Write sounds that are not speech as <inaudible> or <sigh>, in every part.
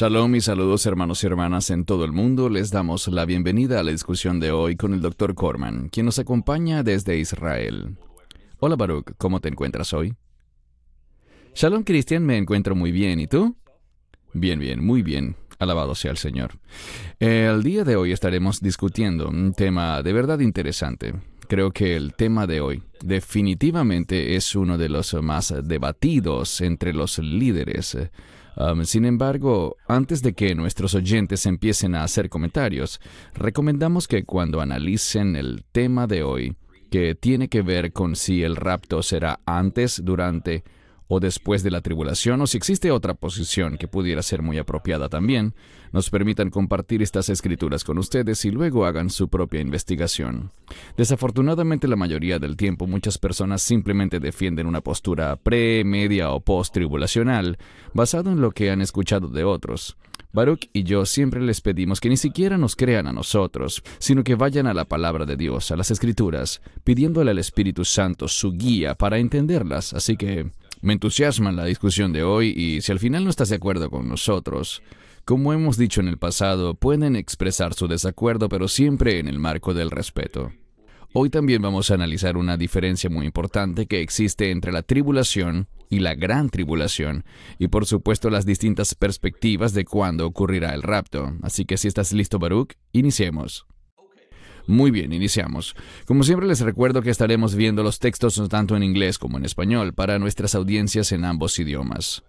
Shalom y saludos hermanos y hermanas en todo el mundo. Les damos la bienvenida a la discusión de hoy con el Dr. Corman, quien nos acompaña desde Israel. Hola Baruch, ¿cómo te encuentras hoy? Shalom Cristian, me encuentro muy bien. ¿Y tú? Bien, bien, muy bien. Alabado sea el Señor. El día de hoy estaremos discutiendo un tema de verdad interesante. Creo que el tema de hoy definitivamente es uno de los más debatidos entre los líderes. Um, sin embargo, antes de que nuestros oyentes empiecen a hacer comentarios, recomendamos que cuando analicen el tema de hoy, que tiene que ver con si el rapto será antes, durante o después de la tribulación, o si existe otra posición que pudiera ser muy apropiada también, nos permitan compartir estas escrituras con ustedes y luego hagan su propia investigación. Desafortunadamente la mayoría del tiempo muchas personas simplemente defienden una postura pre, media o post-tribulacional basado en lo que han escuchado de otros. Baruch y yo siempre les pedimos que ni siquiera nos crean a nosotros, sino que vayan a la palabra de Dios, a las escrituras, pidiéndole al Espíritu Santo su guía para entenderlas. Así que me entusiasma la discusión de hoy y si al final no estás de acuerdo con nosotros, como hemos dicho en el pasado, pueden expresar su desacuerdo, pero siempre en el marco del respeto. Hoy también vamos a analizar una diferencia muy importante que existe entre la tribulación y la gran tribulación, y por supuesto las distintas perspectivas de cuándo ocurrirá el rapto. Así que si estás listo, Baruch, iniciemos. Muy bien, iniciamos. Como siempre les recuerdo que estaremos viendo los textos tanto en inglés como en español para nuestras audiencias en ambos idiomas.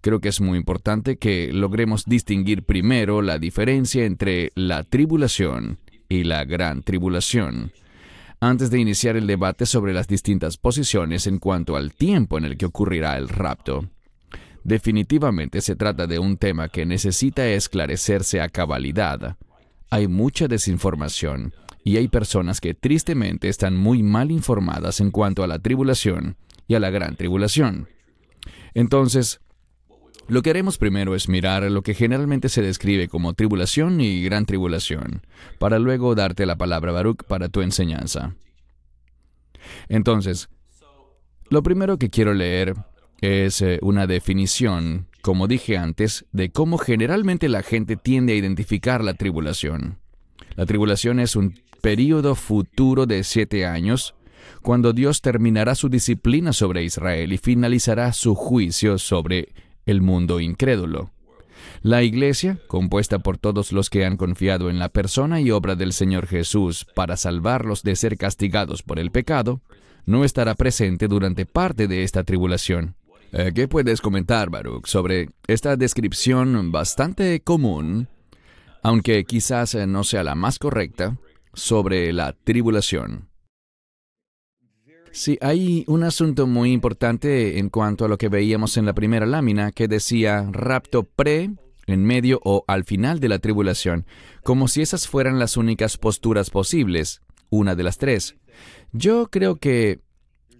Creo que es muy importante que logremos distinguir primero la diferencia entre la tribulación y la gran tribulación, antes de iniciar el debate sobre las distintas posiciones en cuanto al tiempo en el que ocurrirá el rapto. Definitivamente se trata de un tema que necesita esclarecerse a cabalidad hay mucha desinformación y hay personas que tristemente están muy mal informadas en cuanto a la tribulación y a la gran tribulación. Entonces, lo que haremos primero es mirar lo que generalmente se describe como tribulación y gran tribulación, para luego darte la palabra Baruch para tu enseñanza. Entonces, lo primero que quiero leer es eh, una definición como dije antes, de cómo generalmente la gente tiende a identificar la tribulación. La tribulación es un período futuro de siete años, cuando Dios terminará su disciplina sobre Israel y finalizará su juicio sobre el mundo incrédulo. La Iglesia, compuesta por todos los que han confiado en la persona y obra del Señor Jesús para salvarlos de ser castigados por el pecado, no estará presente durante parte de esta tribulación. Eh, ¿Qué puedes comentar, Baruch, sobre esta descripción bastante común, aunque quizás eh, no sea la más correcta, sobre la tribulación? Sí, hay un asunto muy importante en cuanto a lo que veíamos en la primera lámina que decía rapto pre, en medio o al final de la tribulación, como si esas fueran las únicas posturas posibles, una de las tres. Yo creo que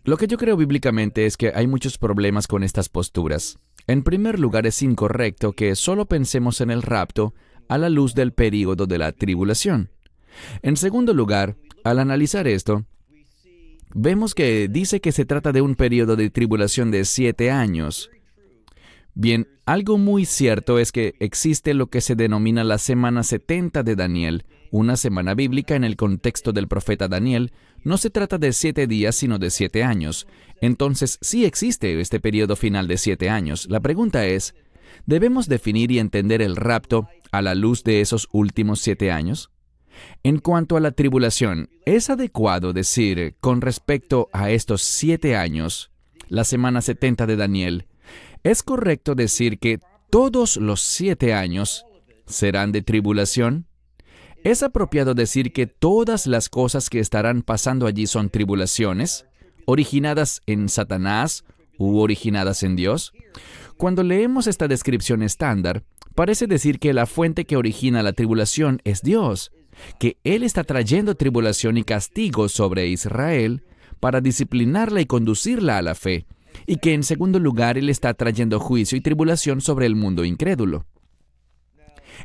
lo que yo creo bíblicamente es que hay muchos problemas con estas posturas. En primer lugar, es incorrecto que solo pensemos en el rapto a la luz del período de la tribulación. En segundo lugar, al analizar esto, vemos que dice que se trata de un período de tribulación de siete años. Bien, algo muy cierto es que existe lo que se denomina la semana 70 de Daniel, una semana bíblica en el contexto del profeta Daniel, no se trata de siete días, sino de siete años. Entonces, sí existe este periodo final de siete años. La pregunta es, ¿debemos definir y entender el rapto a la luz de esos últimos siete años? En cuanto a la tribulación, ¿es adecuado decir con respecto a estos siete años, la semana 70 de Daniel, es correcto decir que todos los siete años serán de tribulación? ¿Es apropiado decir que todas las cosas que estarán pasando allí son tribulaciones, originadas en Satanás u originadas en Dios? Cuando leemos esta descripción estándar, parece decir que la fuente que origina la tribulación es Dios, que Él está trayendo tribulación y castigo sobre Israel para disciplinarla y conducirla a la fe, y que en segundo lugar Él está trayendo juicio y tribulación sobre el mundo incrédulo.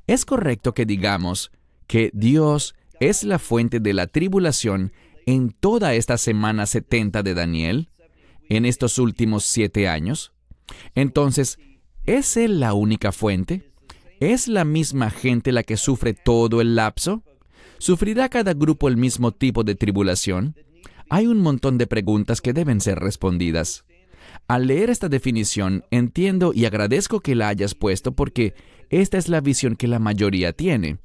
Es correcto que digamos que Dios es la fuente de la tribulación en toda esta semana 70 de Daniel, en estos últimos siete años? Entonces, ¿es Él la única fuente? ¿Es la misma gente la que sufre todo el lapso? ¿Sufrirá cada grupo el mismo tipo de tribulación? Hay un montón de preguntas que deben ser respondidas. Al leer esta definición, entiendo y agradezco que la hayas puesto porque esta es la visión que la mayoría tiene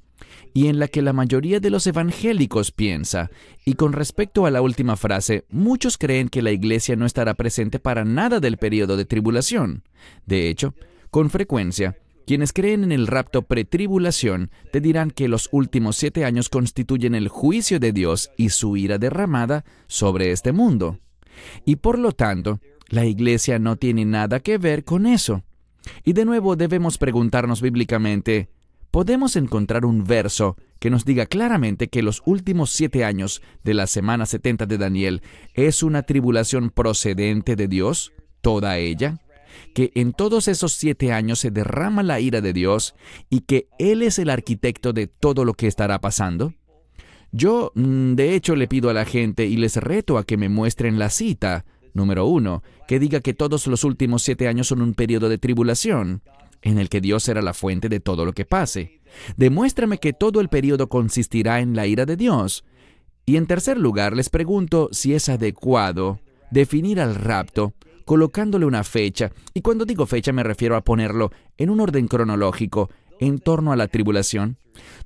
y en la que la mayoría de los evangélicos piensa. Y con respecto a la última frase, muchos creen que la iglesia no estará presente para nada del periodo de tribulación. De hecho, con frecuencia, quienes creen en el rapto pretribulación te dirán que los últimos siete años constituyen el juicio de Dios y su ira derramada sobre este mundo. Y por lo tanto, la iglesia no tiene nada que ver con eso. Y de nuevo debemos preguntarnos bíblicamente, ¿podemos encontrar un verso que nos diga claramente que los últimos siete años de la semana 70 de Daniel es una tribulación procedente de Dios, toda ella? que en todos esos siete años se derrama la ira de Dios y que Él es el arquitecto de todo lo que estará pasando? Yo, mm, de hecho, le pido a la gente y les reto a que me muestren la cita, número uno, que diga que todos los últimos siete años son un periodo de tribulación en el que Dios será la fuente de todo lo que pase. Demuéstrame que todo el periodo consistirá en la ira de Dios. Y en tercer lugar, les pregunto si es adecuado definir al rapto colocándole una fecha, y cuando digo fecha me refiero a ponerlo en un orden cronológico en torno a la tribulación.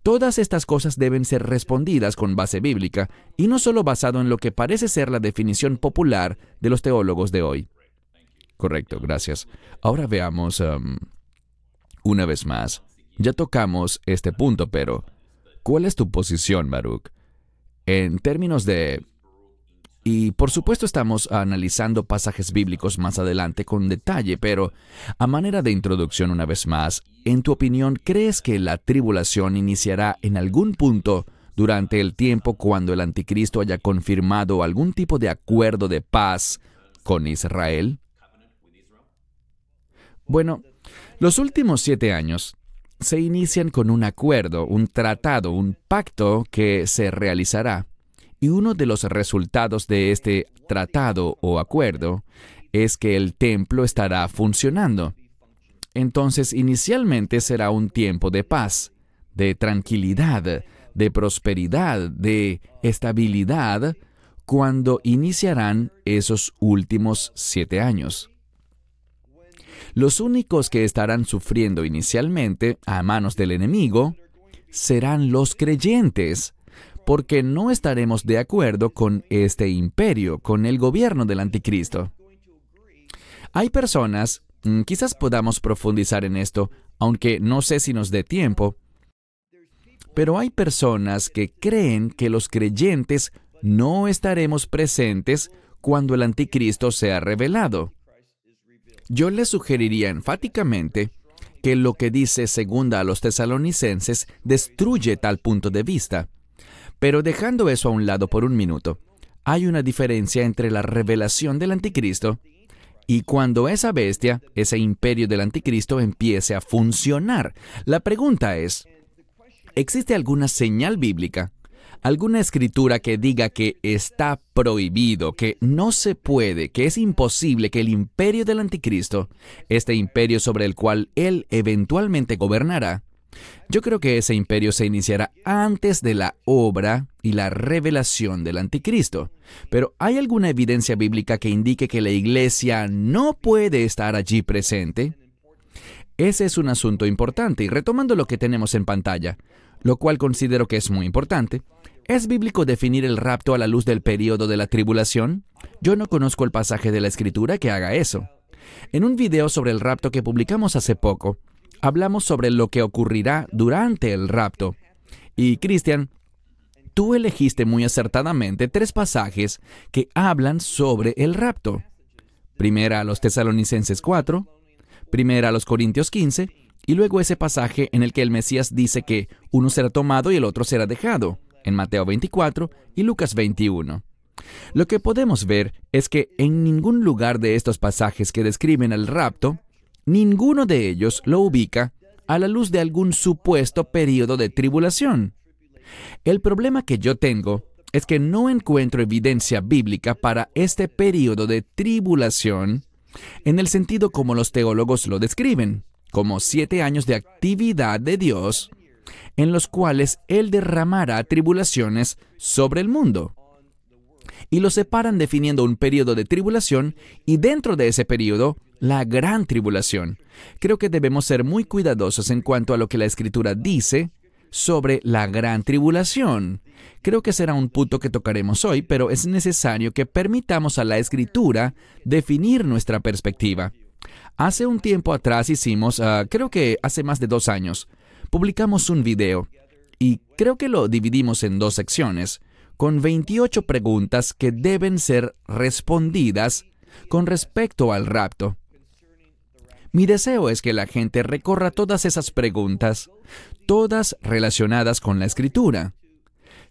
Todas estas cosas deben ser respondidas con base bíblica y no solo basado en lo que parece ser la definición popular de los teólogos de hoy. Correcto, gracias. Ahora veamos um, una vez más, ya tocamos este punto, pero ¿cuál es tu posición, Baruch? En términos de... Y por supuesto estamos analizando pasajes bíblicos más adelante con detalle, pero a manera de introducción una vez más, en tu opinión, ¿crees que la tribulación iniciará en algún punto durante el tiempo cuando el anticristo haya confirmado algún tipo de acuerdo de paz con Israel? Bueno, los últimos siete años se inician con un acuerdo, un tratado, un pacto que se realizará. Y uno de los resultados de este tratado o acuerdo es que el templo estará funcionando. Entonces, inicialmente será un tiempo de paz, de tranquilidad, de prosperidad, de estabilidad, cuando iniciarán esos últimos siete años. Los únicos que estarán sufriendo inicialmente a manos del enemigo serán los creyentes, porque no estaremos de acuerdo con este imperio, con el gobierno del anticristo. Hay personas, mm, quizás podamos profundizar en esto, aunque no sé si nos dé tiempo, pero hay personas que creen que los creyentes no estaremos presentes cuando el anticristo sea revelado. Yo le sugeriría enfáticamente que lo que dice segunda a los tesalonicenses destruye tal punto de vista. Pero dejando eso a un lado por un minuto, hay una diferencia entre la revelación del anticristo y cuando esa bestia, ese imperio del anticristo, empiece a funcionar. La pregunta es, ¿existe alguna señal bíblica alguna escritura que diga que está prohibido, que no se puede, que es imposible que el imperio del anticristo, este imperio sobre el cual él eventualmente gobernará, yo creo que ese imperio se iniciará antes de la obra y la revelación del anticristo. Pero ¿hay alguna evidencia bíblica que indique que la iglesia no puede estar allí presente? Ese es un asunto importante y retomando lo que tenemos en pantalla, lo cual considero que es muy importante, ¿Es bíblico definir el rapto a la luz del periodo de la tribulación? Yo no conozco el pasaje de la escritura que haga eso. En un video sobre el rapto que publicamos hace poco, hablamos sobre lo que ocurrirá durante el rapto. Y Cristian, tú elegiste muy acertadamente tres pasajes que hablan sobre el rapto. Primera a los tesalonicenses 4, primera a los Corintios 15, y luego ese pasaje en el que el Mesías dice que uno será tomado y el otro será dejado en Mateo 24 y Lucas 21. Lo que podemos ver es que en ningún lugar de estos pasajes que describen el rapto, ninguno de ellos lo ubica a la luz de algún supuesto periodo de tribulación. El problema que yo tengo es que no encuentro evidencia bíblica para este periodo de tribulación en el sentido como los teólogos lo describen. como siete años de actividad de Dios, en los cuales Él derramará tribulaciones sobre el mundo. Y lo separan definiendo un periodo de tribulación y dentro de ese periodo la gran tribulación. Creo que debemos ser muy cuidadosos en cuanto a lo que la Escritura dice sobre la gran tribulación. Creo que será un punto que tocaremos hoy, pero es necesario que permitamos a la Escritura definir nuestra perspectiva. Hace un tiempo atrás hicimos, ah, creo que hace más de dos años, publicamos un video y creo que lo dividimos en dos secciones, con 28 preguntas que deben ser respondidas con respecto al rapto. Mi deseo es que la gente recorra todas esas preguntas, todas relacionadas con la escritura.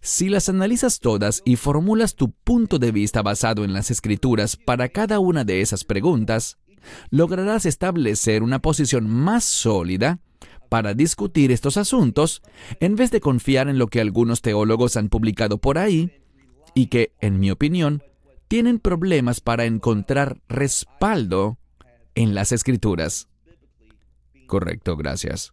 Si las analizas todas y formulas tu punto de vista basado en las escrituras para cada una de esas preguntas, lograrás establecer una posición más sólida para discutir estos asuntos en vez de confiar en lo que algunos teólogos han publicado por ahí y que, en mi opinión, tienen problemas para encontrar respaldo en las escrituras. Correcto, gracias.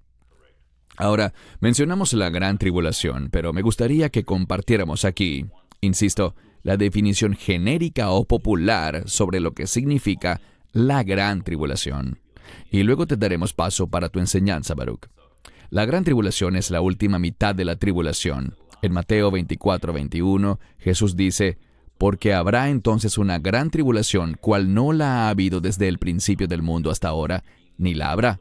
Ahora, mencionamos la gran tribulación, pero me gustaría que compartiéramos aquí, insisto, la definición genérica o popular sobre lo que significa la gran tribulación. Y luego te daremos paso para tu enseñanza, Baruch. La gran tribulación es la última mitad de la tribulación. En Mateo 24, 21, Jesús dice, porque habrá entonces una gran tribulación, cual no la ha habido desde el principio del mundo hasta ahora, ni la habrá.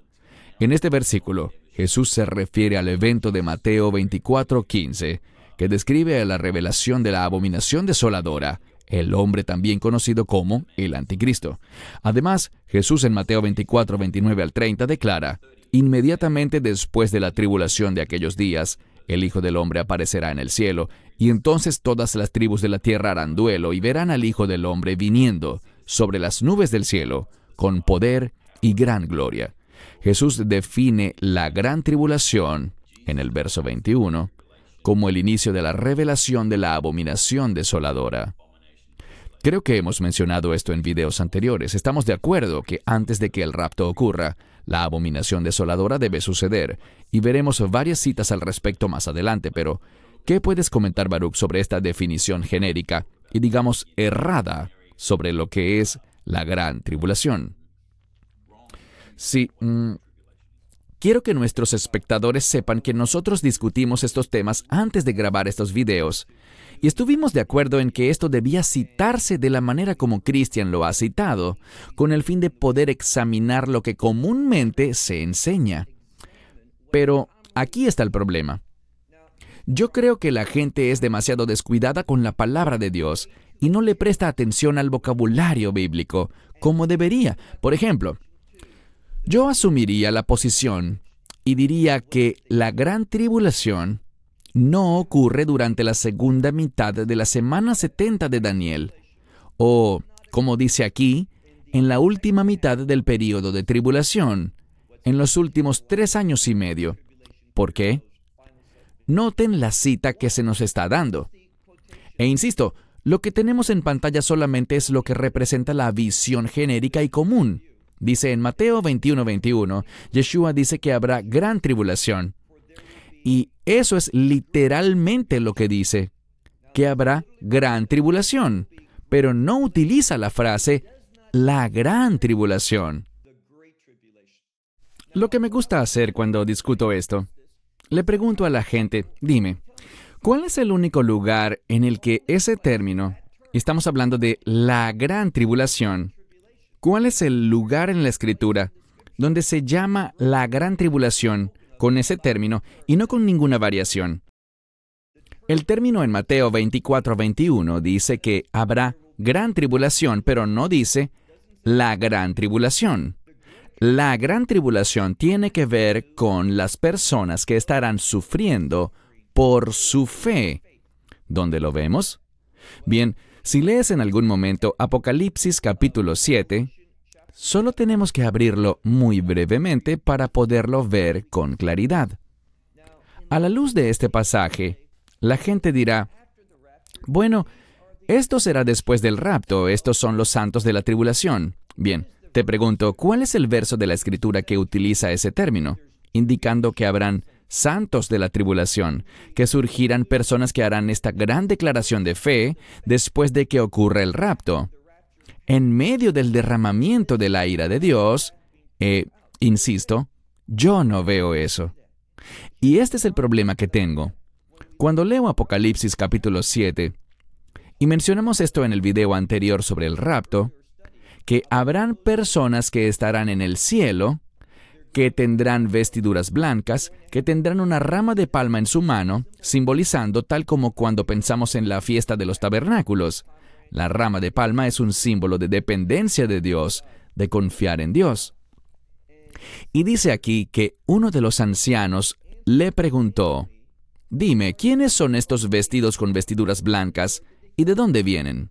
En este versículo, Jesús se refiere al evento de Mateo 24:15, que describe la revelación de la abominación desoladora, el hombre también conocido como el anticristo. Además, Jesús en Mateo 24, 29 al 30 declara, Inmediatamente después de la tribulación de aquellos días, el Hijo del Hombre aparecerá en el cielo, y entonces todas las tribus de la tierra harán duelo y verán al Hijo del Hombre viniendo sobre las nubes del cielo, con poder y gran gloria. Jesús define la gran tribulación, en el verso 21, como el inicio de la revelación de la abominación desoladora. Creo que hemos mencionado esto en videos anteriores. Estamos de acuerdo que antes de que el rapto ocurra, la abominación desoladora debe suceder, y veremos varias citas al respecto más adelante, pero ¿qué puedes comentar, Baruch, sobre esta definición genérica y digamos errada sobre lo que es la gran tribulación? Sí, mm, quiero que nuestros espectadores sepan que nosotros discutimos estos temas antes de grabar estos videos y estuvimos de acuerdo en que esto debía citarse de la manera como Christian lo ha citado, con el fin de poder examinar lo que comúnmente se enseña. Pero aquí está el problema. Yo creo que la gente es demasiado descuidada con la palabra de Dios y no le presta atención al vocabulario bíblico como debería. Por ejemplo, yo asumiría la posición y diría que la gran tribulación no ocurre durante la segunda mitad de la semana 70 de Daniel, o, como dice aquí, en la última mitad del período de tribulación, en los últimos tres años y medio. ¿Por qué? Noten la cita que se nos está dando. E insisto, lo que tenemos en pantalla solamente es lo que representa la visión genérica y común. Dice en Mateo 21:21, Yeshua dice que habrá gran tribulación. Y eso es literalmente lo que dice, que habrá gran tribulación, pero no utiliza la frase la gran tribulación. Lo que me gusta hacer cuando discuto esto, le pregunto a la gente, dime, ¿cuál es el único lugar en el que ese término, estamos hablando de la gran tribulación, cuál es el lugar en la escritura donde se llama la gran tribulación con ese término y no con ninguna variación. El término en Mateo 24-21 dice que habrá gran tribulación, pero no dice la gran tribulación. La gran tribulación tiene que ver con las personas que estarán sufriendo por su fe. ¿Dónde lo vemos? Bien, si lees en algún momento Apocalipsis capítulo 7, Solo tenemos que abrirlo muy brevemente para poderlo ver con claridad. A la luz de este pasaje, la gente dirá, bueno, esto será después del rapto, estos son los santos de la tribulación. Bien, Te pregunto, ¿cuál es el verso de la escritura que utiliza ese término, indicando que habrán santos de la tribulación, que surgirán personas que harán esta gran declaración de fe después de que ocurra el rapto? En medio del derramamiento de la ira de Dios, eh, insisto, yo no veo eso. Y este es el problema que tengo. Cuando leo Apocalipsis capítulo 7, y mencionamos esto en el video anterior sobre el rapto, que habrán personas que estarán en el cielo, que tendrán vestiduras blancas, que tendrán una rama de palma en su mano, simbolizando tal como cuando pensamos en la fiesta de los tabernáculos. La rama de palma es un símbolo de dependencia de Dios, de confiar en Dios. Y dice aquí que uno de los ancianos le preguntó, Dime, ¿quiénes son estos vestidos con vestiduras blancas y de dónde vienen?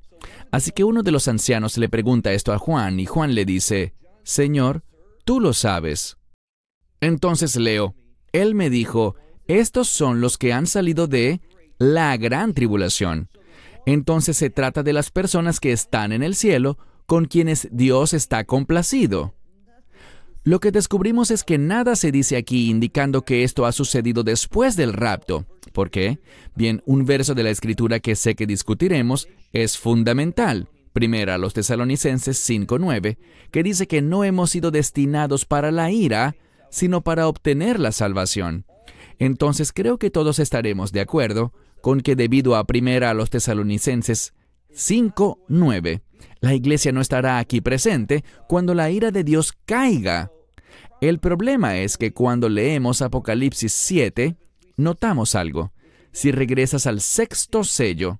Así que uno de los ancianos le pregunta esto a Juan y Juan le dice, Señor, tú lo sabes. Entonces leo, Él me dijo, estos son los que han salido de la gran tribulación. Entonces se trata de las personas que están en el cielo, con quienes Dios está complacido. Lo que descubrimos es que nada se dice aquí indicando que esto ha sucedido después del rapto. ¿Por qué? Bien, un verso de la escritura que sé que discutiremos es fundamental. Primera a los tesalonicenses 5.9, que dice que no hemos sido destinados para la ira, sino para obtener la salvación. Entonces creo que todos estaremos de acuerdo con que debido a primera a los tesalonicenses 5.9, la iglesia no estará aquí presente cuando la ira de Dios caiga el problema es que cuando leemos Apocalipsis 7, notamos algo. Si regresas al sexto sello,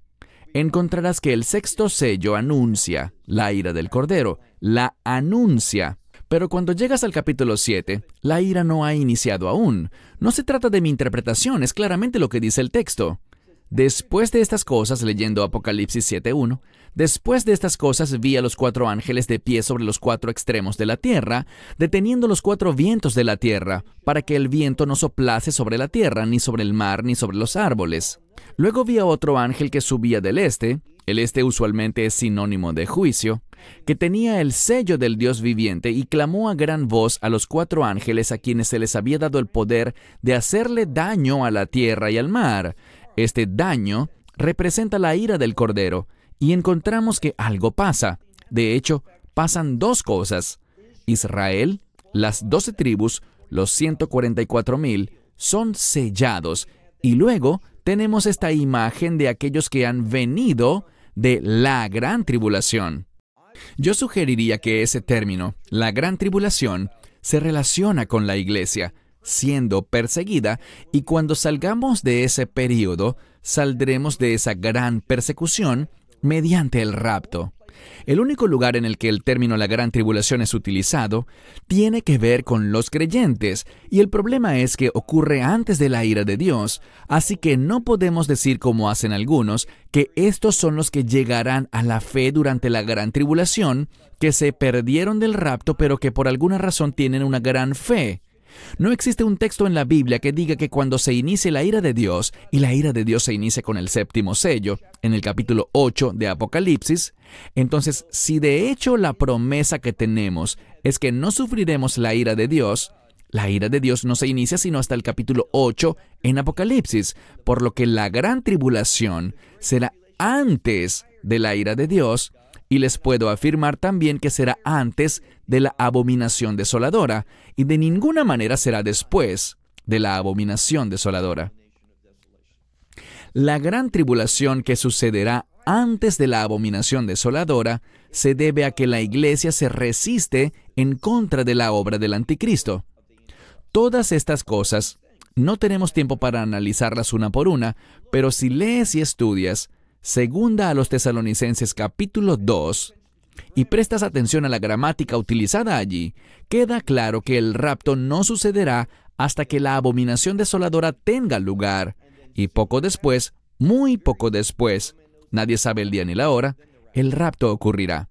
encontrarás que el sexto sello anuncia la ira del Cordero, la anuncia. Pero cuando llegas al capítulo 7, la ira no ha iniciado aún. No se trata de mi interpretación, es claramente lo que dice el texto. Después de estas cosas, leyendo Apocalipsis 7.1, después de estas cosas vi a los cuatro ángeles de pie sobre los cuatro extremos de la tierra, deteniendo los cuatro vientos de la tierra, para que el viento no soplase sobre la tierra, ni sobre el mar, ni sobre los árboles. Luego vi a otro ángel que subía del este, el este usualmente es sinónimo de juicio, que tenía el sello del Dios viviente y clamó a gran voz a los cuatro ángeles a quienes se les había dado el poder de hacerle daño a la tierra y al mar, este daño representa la ira del Cordero y encontramos que algo pasa. De hecho, pasan dos cosas. Israel, las doce tribus, los 144 mil, son sellados. Y luego tenemos esta imagen de aquellos que han venido de la gran tribulación. Yo sugeriría que ese término, la gran tribulación, se relaciona con la iglesia, siendo perseguida y cuando salgamos de ese periodo, saldremos de esa gran persecución mediante el rapto. El único lugar en el que el término la gran tribulación es utilizado tiene que ver con los creyentes, y el problema es que ocurre antes de la ira de Dios, así que no podemos decir como hacen algunos, que estos son los que llegarán a la fe durante la gran tribulación, que se perdieron del rapto pero que por alguna razón tienen una gran fe. No existe un texto en la Biblia que diga que cuando se inicie la ira de Dios, y la ira de Dios se inicia con el séptimo sello, en el capítulo 8 de Apocalipsis, entonces si de hecho la promesa que tenemos es que no sufriremos la ira de Dios, la ira de Dios no se inicia sino hasta el capítulo 8 en Apocalipsis, por lo que la gran tribulación será antes de la ira de Dios, y les puedo afirmar también que será antes de la abominación desoladora, y de ninguna manera será después de la abominación desoladora. La gran tribulación que sucederá antes de la abominación desoladora se debe a que la iglesia se resiste en contra de la obra del anticristo. Todas estas cosas no tenemos tiempo para analizarlas una por una, pero si lees y estudias, Segunda a los tesalonicenses capítulo 2, y prestas atención a la gramática utilizada allí, queda claro que el rapto no sucederá hasta que la abominación desoladora tenga lugar, y poco después, muy poco después, nadie sabe el día ni la hora, el rapto ocurrirá.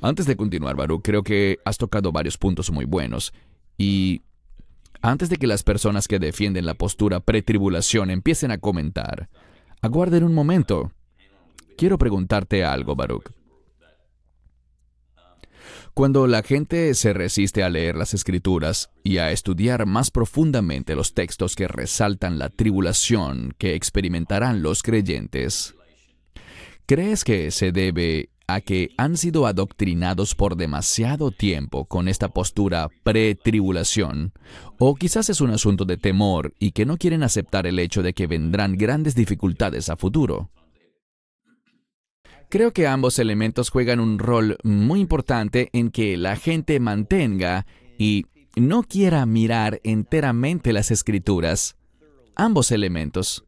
Antes de continuar, Baruch, creo que has tocado varios puntos muy buenos, y antes de que las personas que defienden la postura pretribulación empiecen a comentar, Aguarden un momento. Quiero preguntarte algo, Baruch. Cuando la gente se resiste a leer las escrituras y a estudiar más profundamente los textos que resaltan la tribulación que experimentarán los creyentes, ¿crees que se debe que han sido adoctrinados por demasiado tiempo con esta postura pre-tribulación, o quizás es un asunto de temor y que no quieren aceptar el hecho de que vendrán grandes dificultades a futuro. Creo que ambos elementos juegan un rol muy importante en que la gente mantenga y no quiera mirar enteramente las escrituras. Ambos elementos.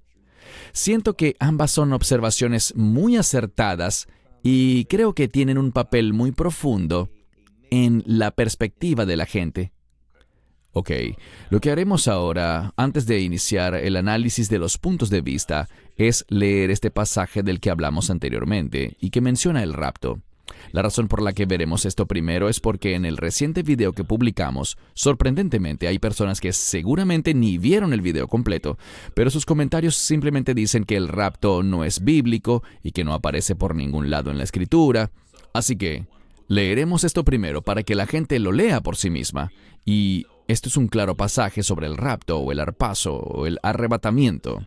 Siento que ambas son observaciones muy acertadas y creo que tienen un papel muy profundo en la perspectiva de la gente. Ok, lo que haremos ahora, antes de iniciar el análisis de los puntos de vista, es leer este pasaje del que hablamos anteriormente y que menciona el rapto. La razón por la que veremos esto primero es porque en el reciente video que publicamos, sorprendentemente hay personas que seguramente ni vieron el video completo, pero sus comentarios simplemente dicen que el rapto no es bíblico y que no aparece por ningún lado en la escritura. Así que leeremos esto primero para que la gente lo lea por sí misma y esto es un claro pasaje sobre el rapto o el arpazo o el arrebatamiento.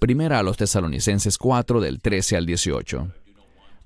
Primera a los tesalonicenses 4 del 13 al 18.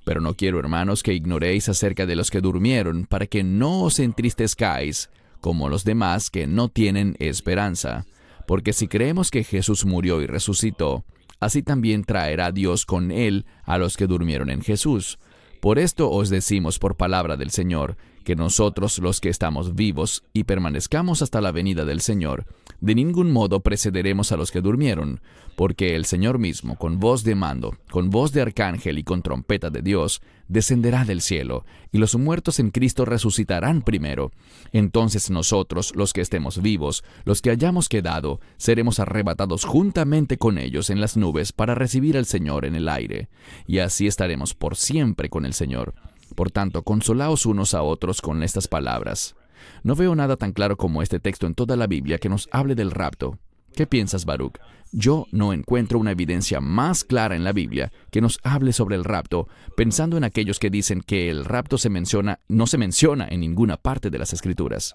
Pero no quiero, hermanos, que ignoréis acerca de los que durmieron, para que no os entristezcáis, como los demás que no tienen esperanza. Porque si creemos que Jesús murió y resucitó, así también traerá Dios con él a los que durmieron en Jesús. Por esto os decimos por palabra del Señor, que nosotros los que estamos vivos y permanezcamos hasta la venida del Señor, de ningún modo precederemos a los que durmieron, porque el Señor mismo, con voz de mando, con voz de arcángel y con trompeta de Dios, descenderá del cielo, y los muertos en Cristo resucitarán primero. Entonces nosotros, los que estemos vivos, los que hayamos quedado, seremos arrebatados juntamente con ellos en las nubes para recibir al Señor en el aire, y así estaremos por siempre con el Señor. Por tanto, consolaos unos a otros con estas palabras. No veo nada tan claro como este texto en toda la Biblia que nos hable del rapto. ¿Qué piensas, Baruch? Yo no encuentro una evidencia más clara en la Biblia que nos hable sobre el rapto, pensando en aquellos que dicen que el rapto se menciona, no se menciona en ninguna parte de las Escrituras.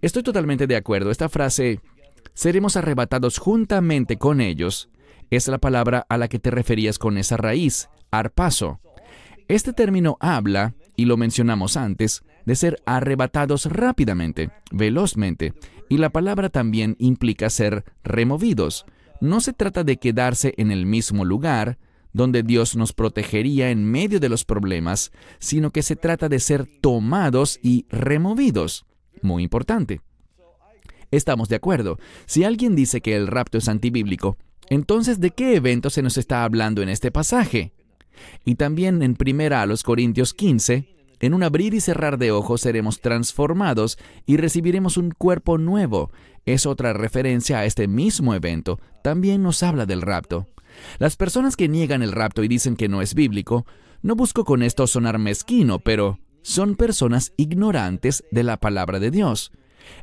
Estoy totalmente de acuerdo. Esta frase, seremos arrebatados juntamente con ellos, es la palabra a la que te referías con esa raíz, arpaso. Este término habla, y lo mencionamos antes, de ser arrebatados rápidamente, velozmente, y la palabra también implica ser removidos. No se trata de quedarse en el mismo lugar, donde Dios nos protegería en medio de los problemas, sino que se trata de ser tomados y removidos. Muy importante. Estamos de acuerdo. Si alguien dice que el rapto es antibíblico, entonces ¿de qué evento se nos está hablando en este pasaje? Y también en primera a los Corintios 15, en un abrir y cerrar de ojos seremos transformados y recibiremos un cuerpo nuevo. Es otra referencia a este mismo evento. También nos habla del rapto. Las personas que niegan el rapto y dicen que no es bíblico, no busco con esto sonar mezquino, pero son personas ignorantes de la palabra de Dios.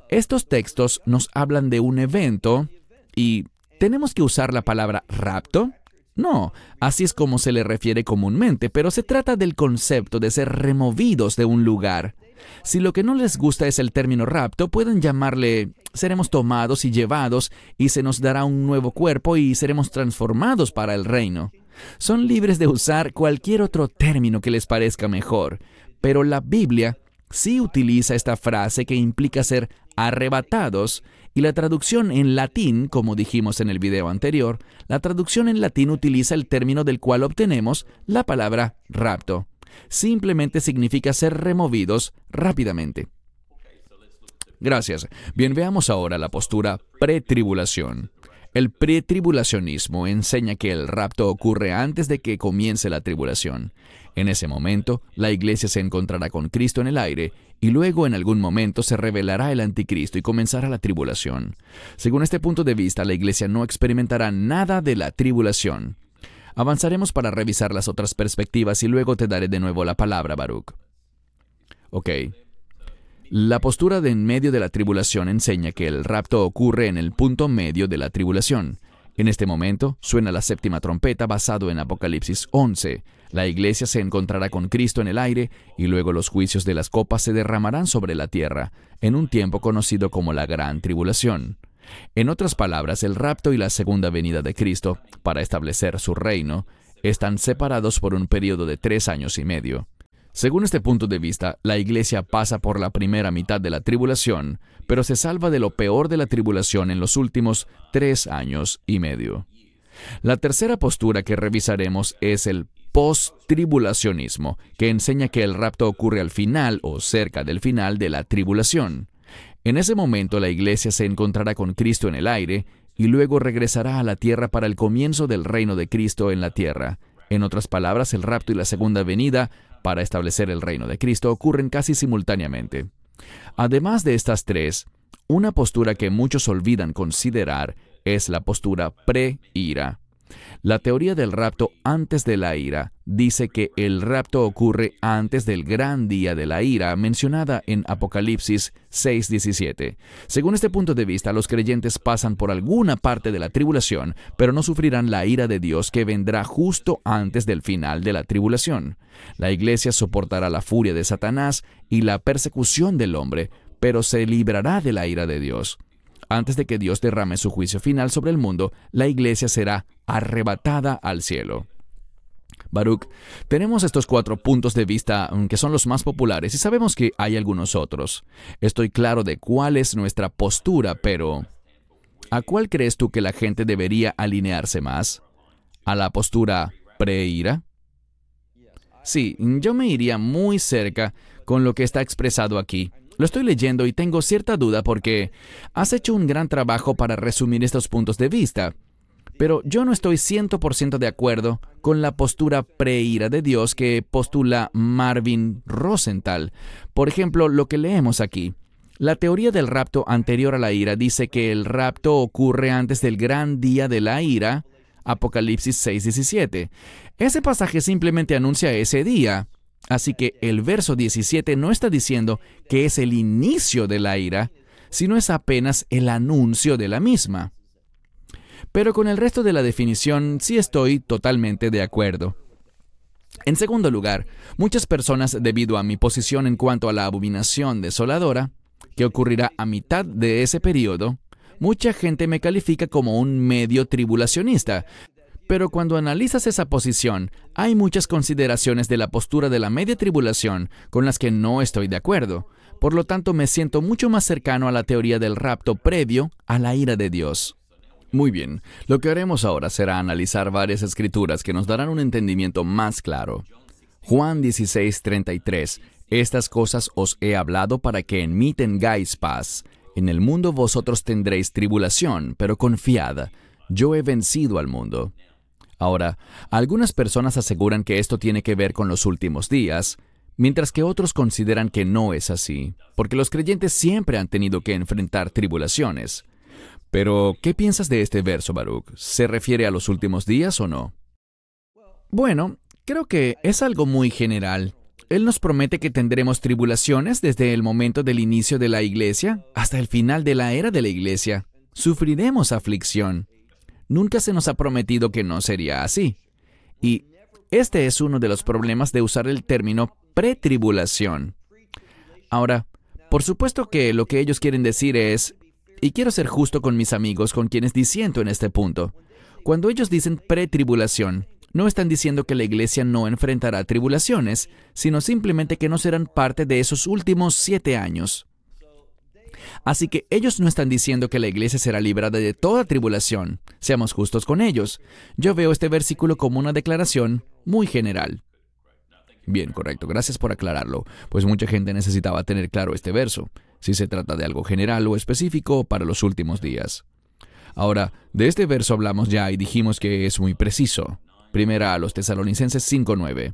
Estos textos nos hablan de un evento y ¿tenemos que usar la palabra rapto? No, así es como se le refiere comúnmente, pero se trata del concepto de ser removidos de un lugar. Si lo que no les gusta es el término rapto, pueden llamarle seremos tomados y llevados y se nos dará un nuevo cuerpo y seremos transformados para el reino. Son libres de usar cualquier otro término que les parezca mejor, pero la Biblia sí utiliza esta frase que implica ser arrebatados y la traducción en latín, como dijimos en el video anterior, la traducción en latín utiliza el término del cual obtenemos la palabra rapto. Simplemente significa ser removidos rápidamente. Gracias. Bien, veamos ahora la postura pretribulación. El pretribulacionismo enseña que el rapto ocurre antes de que comience la tribulación. En ese momento, la iglesia se encontrará con Cristo en el aire y luego en algún momento se revelará el anticristo y comenzará la tribulación. Según este punto de vista, la iglesia no experimentará nada de la tribulación. Avanzaremos para revisar las otras perspectivas y luego te daré de nuevo la palabra, Baruch. Ok. La postura de en medio de la tribulación enseña que el rapto ocurre en el punto medio de la tribulación. En este momento suena la séptima trompeta basado en Apocalipsis 11. La iglesia se encontrará con Cristo en el aire y luego los juicios de las copas se derramarán sobre la tierra, en un tiempo conocido como la Gran Tribulación. En otras palabras, el rapto y la segunda venida de Cristo, para establecer su reino, están separados por un periodo de tres años y medio. Según este punto de vista, la iglesia pasa por la primera mitad de la tribulación, pero se salva de lo peor de la tribulación en los últimos tres años y medio. La tercera postura que revisaremos es el post-tribulacionismo, que enseña que el rapto ocurre al final o cerca del final de la tribulación. En ese momento la iglesia se encontrará con Cristo en el aire y luego regresará a la tierra para el comienzo del reino de Cristo en la tierra. En otras palabras, el rapto y la segunda venida para establecer el reino de Cristo ocurren casi simultáneamente. Además de estas tres, una postura que muchos olvidan considerar es la postura pre-ira. La teoría del rapto antes de la ira dice que el rapto ocurre antes del gran día de la ira mencionada en Apocalipsis 6:17. Según este punto de vista, los creyentes pasan por alguna parte de la tribulación, pero no sufrirán la ira de Dios que vendrá justo antes del final de la tribulación. La iglesia soportará la furia de Satanás y la persecución del hombre, pero se librará de la ira de Dios. Antes de que Dios derrame su juicio final sobre el mundo, la iglesia será arrebatada al cielo. Baruch, tenemos estos cuatro puntos de vista mm, que son los más populares y sabemos que hay algunos otros. Estoy claro de cuál es nuestra postura, pero ¿a cuál crees tú que la gente debería alinearse más? ¿A la postura pre-ira? Sí, yo me iría muy cerca con lo que está expresado aquí. Lo estoy leyendo y tengo cierta duda porque has hecho un gran trabajo para resumir estos puntos de vista. Pero yo no estoy 100% de acuerdo con la postura preira de Dios que postula Marvin Rosenthal. Por ejemplo, lo que leemos aquí. La teoría del rapto anterior a la ira dice que el rapto ocurre antes del gran día de la ira, Apocalipsis 6:17. Ese pasaje simplemente anuncia ese día, Así que el verso 17 no está diciendo que es el inicio de la ira, sino es apenas el anuncio de la misma. Pero con el resto de la definición sí estoy totalmente de acuerdo. En segundo lugar, muchas personas, debido a mi posición en cuanto a la abominación desoladora, que ocurrirá a mitad de ese periodo, mucha gente me califica como un medio tribulacionista, pero cuando analizas esa posición, hay muchas consideraciones de la postura de la media tribulación con las que no estoy de acuerdo. Por lo tanto, me siento mucho más cercano a la teoría del rapto previo a la ira de Dios. Muy bien, lo que haremos ahora será analizar varias escrituras que nos darán un entendimiento más claro. Juan 16:33 Estas cosas os he hablado para que en mí tengáis paz. En el mundo vosotros tendréis tribulación, pero confiad, yo he vencido al mundo. Ahora, algunas personas aseguran que esto tiene que ver con los últimos días, mientras que otros consideran que no es así, porque los creyentes siempre han tenido que enfrentar tribulaciones. Pero, ¿qué piensas de este verso, Baruch? ¿Se refiere a los últimos días o no? Bueno, creo que es algo muy general. Él nos promete que tendremos tribulaciones desde el momento del inicio de la iglesia hasta el final de la era de la iglesia. Sufriremos aflicción. Nunca se nos ha prometido que no sería así. Y este es uno de los problemas de usar el término pretribulación. Ahora, por supuesto que lo que ellos quieren decir es, y quiero ser justo con mis amigos con quienes disiento en este punto, cuando ellos dicen pretribulación, no están diciendo que la iglesia no enfrentará tribulaciones, sino simplemente que no serán parte de esos últimos siete años. Así que ellos no están diciendo que la iglesia será librada de toda tribulación. Seamos justos con ellos. Yo veo este versículo como una declaración muy general. Bien, correcto. Gracias por aclararlo, pues mucha gente necesitaba tener claro este verso, si se trata de algo general o específico para los últimos días. Ahora, de este verso hablamos ya y dijimos que es muy preciso. Primera a los tesalonicenses 5.9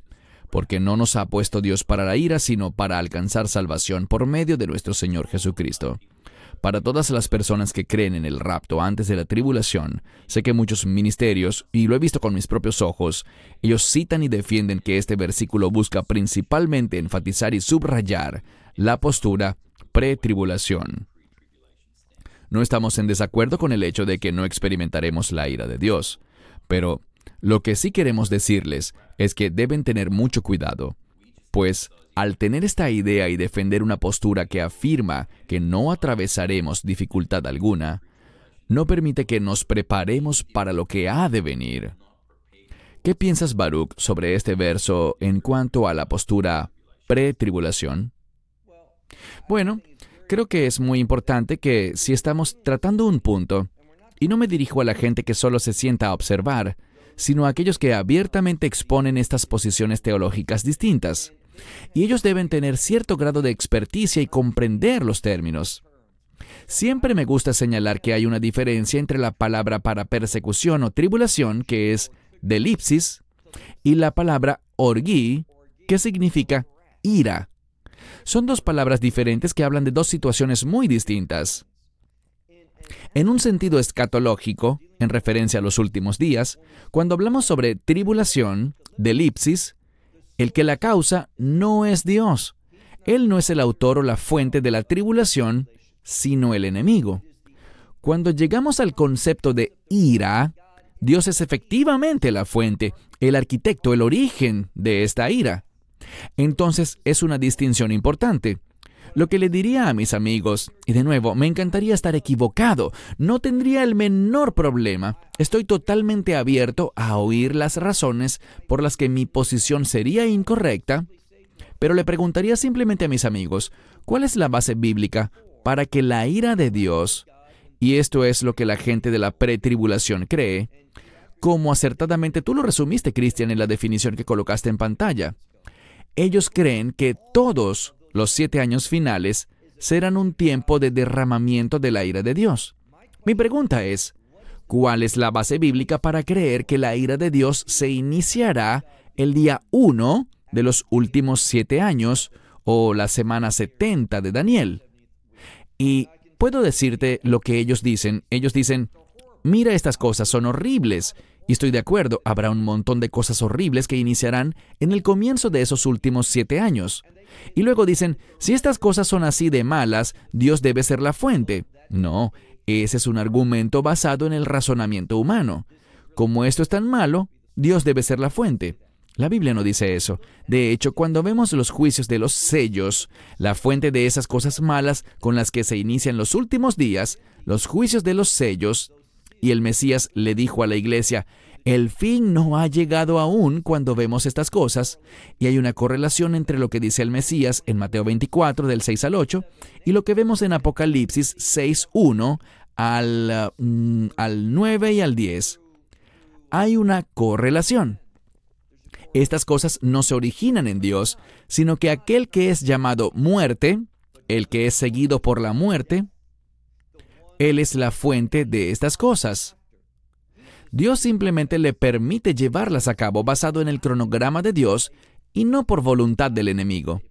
porque no nos ha puesto Dios para la ira, sino para alcanzar salvación por medio de nuestro Señor Jesucristo. Para todas las personas que creen en el rapto antes de la tribulación, sé que muchos ministerios, y lo he visto con mis propios ojos, ellos citan y defienden que este versículo busca principalmente enfatizar y subrayar la postura pre-tribulación. no estamos en desacuerdo con el hecho de que no experimentaremos la ira de Dios. Pero lo que sí queremos decirles es que deben tener mucho cuidado, pues al tener esta idea y defender una postura que afirma que no atravesaremos dificultad alguna, no permite que nos preparemos para lo que ha de venir. ¿Qué piensas, Baruch, sobre este verso en cuanto a la postura pre-tribulación? Bueno, creo que es muy importante que si estamos tratando un punto, y no me dirijo a la gente que solo se sienta a observar, sino a aquellos que abiertamente exponen estas posiciones teológicas distintas. Y ellos deben tener cierto grado de experticia y comprender los términos. Siempre me gusta señalar que hay una diferencia entre la palabra para persecución o tribulación, que es delipsis, y la palabra orgui, que significa ira. Son dos palabras diferentes que hablan de dos situaciones muy distintas. En un sentido escatológico, en referencia a los últimos días, cuando hablamos sobre tribulación, delipsis, el que la causa no es Dios. Él no es el autor o la fuente de la tribulación, sino el enemigo. Cuando llegamos al concepto de ira, Dios es efectivamente la fuente, el arquitecto, el origen de esta ira. Entonces es una distinción importante. Lo que le diría a mis amigos, y de nuevo, me encantaría estar equivocado, no tendría el menor problema. Estoy totalmente abierto a oír las razones por las que mi posición sería incorrecta, pero le preguntaría simplemente a mis amigos, ¿cuál es la base bíblica para que la ira de Dios, y esto es lo que la gente de la pretribulación cree, como acertadamente tú lo resumiste, Cristian, en la definición que colocaste en pantalla, ellos creen que todos los siete años finales serán un tiempo de derramamiento de la ira de Dios. Mi pregunta es, ¿cuál es la base bíblica para creer que la ira de Dios se iniciará el día 1 de los últimos siete años o la semana 70 de Daniel? Y puedo decirte lo que ellos dicen. Ellos dicen, mira estas cosas, son horribles. Y estoy de acuerdo, habrá un montón de cosas horribles que iniciarán en el comienzo de esos últimos siete años. Y luego dicen, si estas cosas son así de malas, Dios debe ser la fuente. No, ese es un argumento basado en el razonamiento humano. Como esto es tan malo, Dios debe ser la fuente. La Biblia no dice eso. De hecho, cuando vemos los juicios de los sellos, la fuente de esas cosas malas con las que se inician los últimos días, los juicios de los sellos, y el Mesías le dijo a la iglesia, el fin no ha llegado aún cuando vemos estas cosas, y hay una correlación entre lo que dice el Mesías en Mateo 24 del 6 al 8 y lo que vemos en Apocalipsis 6, 1 al, mm, al 9 y al 10. Hay una correlación. Estas cosas no se originan en Dios, sino que aquel que es llamado muerte, el que es seguido por la muerte, Él es la fuente de estas cosas. Dios simplemente le permite llevarlas a cabo basado en el cronograma de Dios y no por voluntad del enemigo.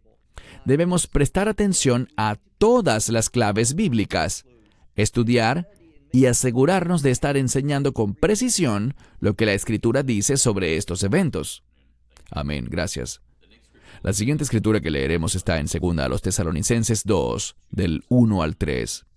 Debemos prestar atención a todas las claves bíblicas, estudiar y asegurarnos de estar enseñando con precisión lo que la Escritura dice sobre estos eventos. Amén, gracias. La siguiente escritura que leeremos está en 2 a los Tesalonicenses 2, del 1 al 3.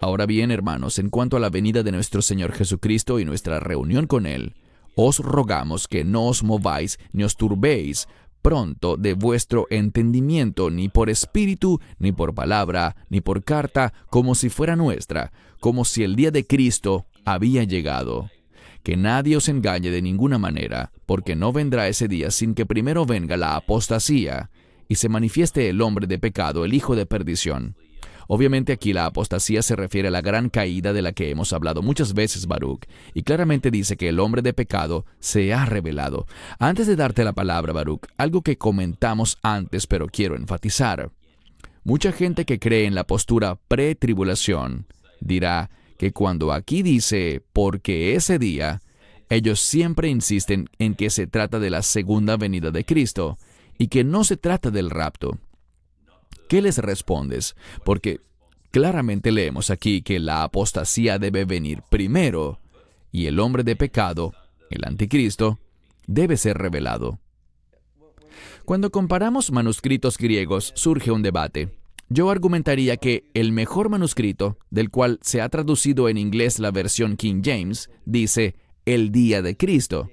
Ahora bien, hermanos, en cuanto a la venida de nuestro Señor Jesucristo y nuestra reunión con Él, os rogamos que no os mováis ni os turbéis pronto de vuestro entendimiento, ni por espíritu, ni por palabra, ni por carta, como si fuera nuestra, como si el día de Cristo había llegado que nadie os engañe de ninguna manera, porque no vendrá ese día sin que primero venga la apostasía y se manifieste el hombre de pecado, el hijo de perdición. Obviamente aquí la apostasía se refiere a la gran caída de la que hemos hablado muchas veces, Baruch, y claramente dice que el hombre de pecado se ha revelado. Antes de darte la palabra, Baruch, algo que comentamos antes pero quiero enfatizar. Mucha gente que cree en la postura pre-tribulación dirá, que cuando aquí dice porque ese día, ellos siempre insisten en que se trata de la segunda venida de Cristo y que no se trata del rapto. ¿Qué les respondes? Porque claramente leemos aquí que la apostasía debe venir primero y el hombre de pecado, el anticristo, debe ser revelado. Cuando comparamos manuscritos griegos surge un debate. yo argumentaría que el mejor manuscrito, del cual se ha traducido en inglés la versión King James, dice el día de Cristo.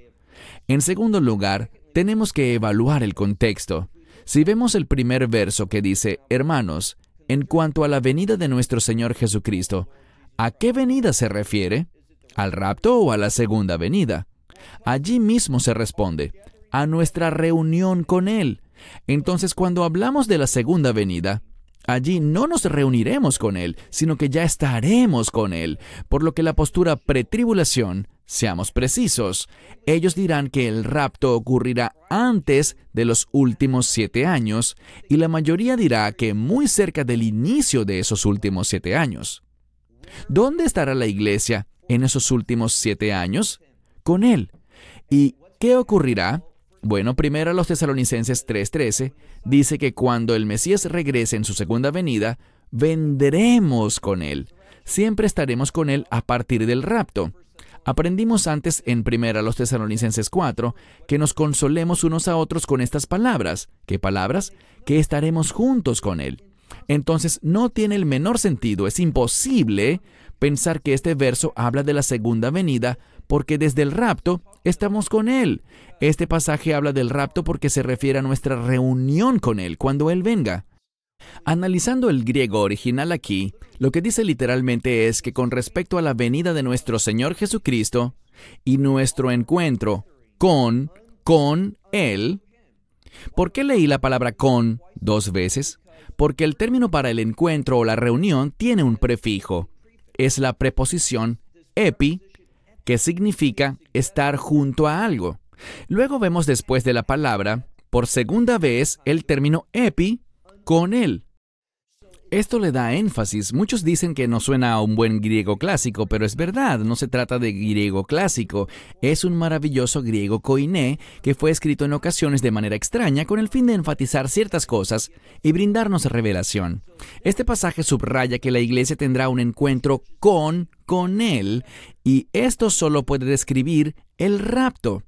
En segundo lugar, tenemos que evaluar el contexto. Si vemos el primer verso que dice, hermanos, en cuanto a la venida de nuestro Señor Jesucristo, ¿a qué venida se refiere? ¿Al rapto o a la segunda venida? Allí mismo se responde, a nuestra reunión con Él. Entonces, cuando hablamos de la segunda venida, allí no nos reuniremos con Él, sino que ya estaremos con Él, por lo que la postura pretribulación, seamos precisos, ellos dirán que el rapto ocurrirá antes de los últimos siete años, y la mayoría dirá que muy cerca del inicio de esos últimos siete años. ¿Dónde estará la iglesia en esos últimos siete años? Con Él. ¿Y qué ocurrirá? Bueno, primero los tesalonicenses 3:13 dice que cuando el Mesías regrese en su segunda venida, vendremos con Él. Siempre estaremos con Él a partir del rapto. Aprendimos antes en primera los tesalonicenses 4 que nos consolemos unos a otros con estas palabras. ¿Qué palabras? Que estaremos juntos con Él. Entonces no tiene el menor sentido, es imposible pensar que este verso habla de la segunda venida porque desde el rapto estamos con Él. Este pasaje habla del rapto porque se refiere a nuestra reunión con Él cuando Él venga. Analizando el griego original aquí, lo que dice literalmente es que con respecto a la venida de nuestro Señor Jesucristo y nuestro encuentro con, con Él, ¿por qué leí la palabra con dos veces? Porque el término para el encuentro o la reunión tiene un prefijo. Es la preposición epi, que significa estar junto a algo. Luego vemos después de la palabra, por segunda vez, el término epi, con él. Esto le da énfasis. Muchos dicen que no suena a un buen griego clásico, pero es verdad, no se trata de griego clásico. Es un maravilloso griego koiné que fue escrito en ocasiones de manera extraña con el fin de enfatizar ciertas cosas y brindarnos revelación. Este pasaje subraya que la iglesia tendrá un encuentro con, con él, y esto solo puede describir el rapto.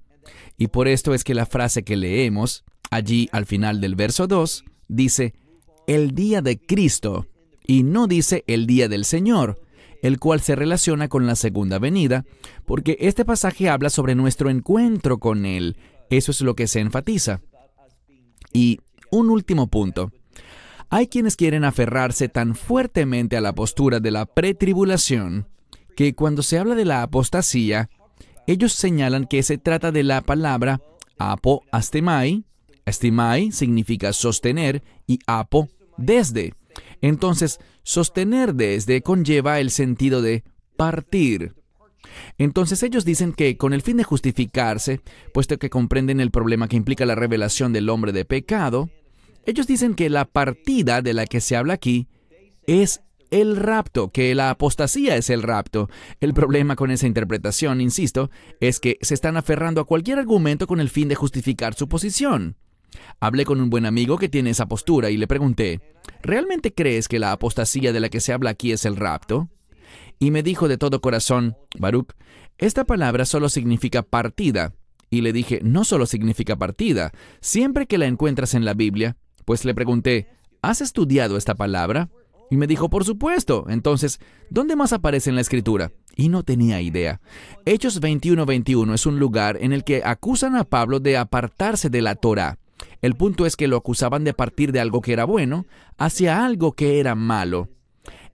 Y por esto es que la frase que leemos, allí al final del verso 2, dice, el día de Cristo y no dice el día del Señor, el cual se relaciona con la segunda venida, porque este pasaje habla sobre nuestro encuentro con Él. Eso es lo que se enfatiza. Y un último punto. Hay quienes quieren aferrarse tan fuertemente a la postura de la pretribulación que cuando se habla de la apostasía, ellos señalan que se trata de la palabra apo astemai. Astemai significa sostener y apo desde. Entonces, sostener desde conlleva el sentido de partir. Entonces ellos dicen que con el fin de justificarse, puesto que comprenden el problema que implica la revelación del hombre de pecado, ellos dicen que la partida de la que se habla aquí es el rapto, que la apostasía es el rapto. El problema con esa interpretación, insisto, es que se están aferrando a cualquier argumento con el fin de justificar su posición. Hablé con un buen amigo que tiene esa postura y le pregunté, ¿realmente crees que la apostasía de la que se habla aquí es el rapto? Y me dijo de todo corazón, Baruch, esta palabra solo significa partida. Y le dije, no solo significa partida, siempre que la encuentras en la Biblia, pues le pregunté, ¿has estudiado esta palabra? Y me dijo, por supuesto. Entonces, ¿dónde más aparece en la escritura? Y no tenía idea. Hechos 21-21 es un lugar en el que acusan a Pablo de apartarse de la Torah. El punto es que lo acusaban de partir de algo que era bueno hacia algo que era malo.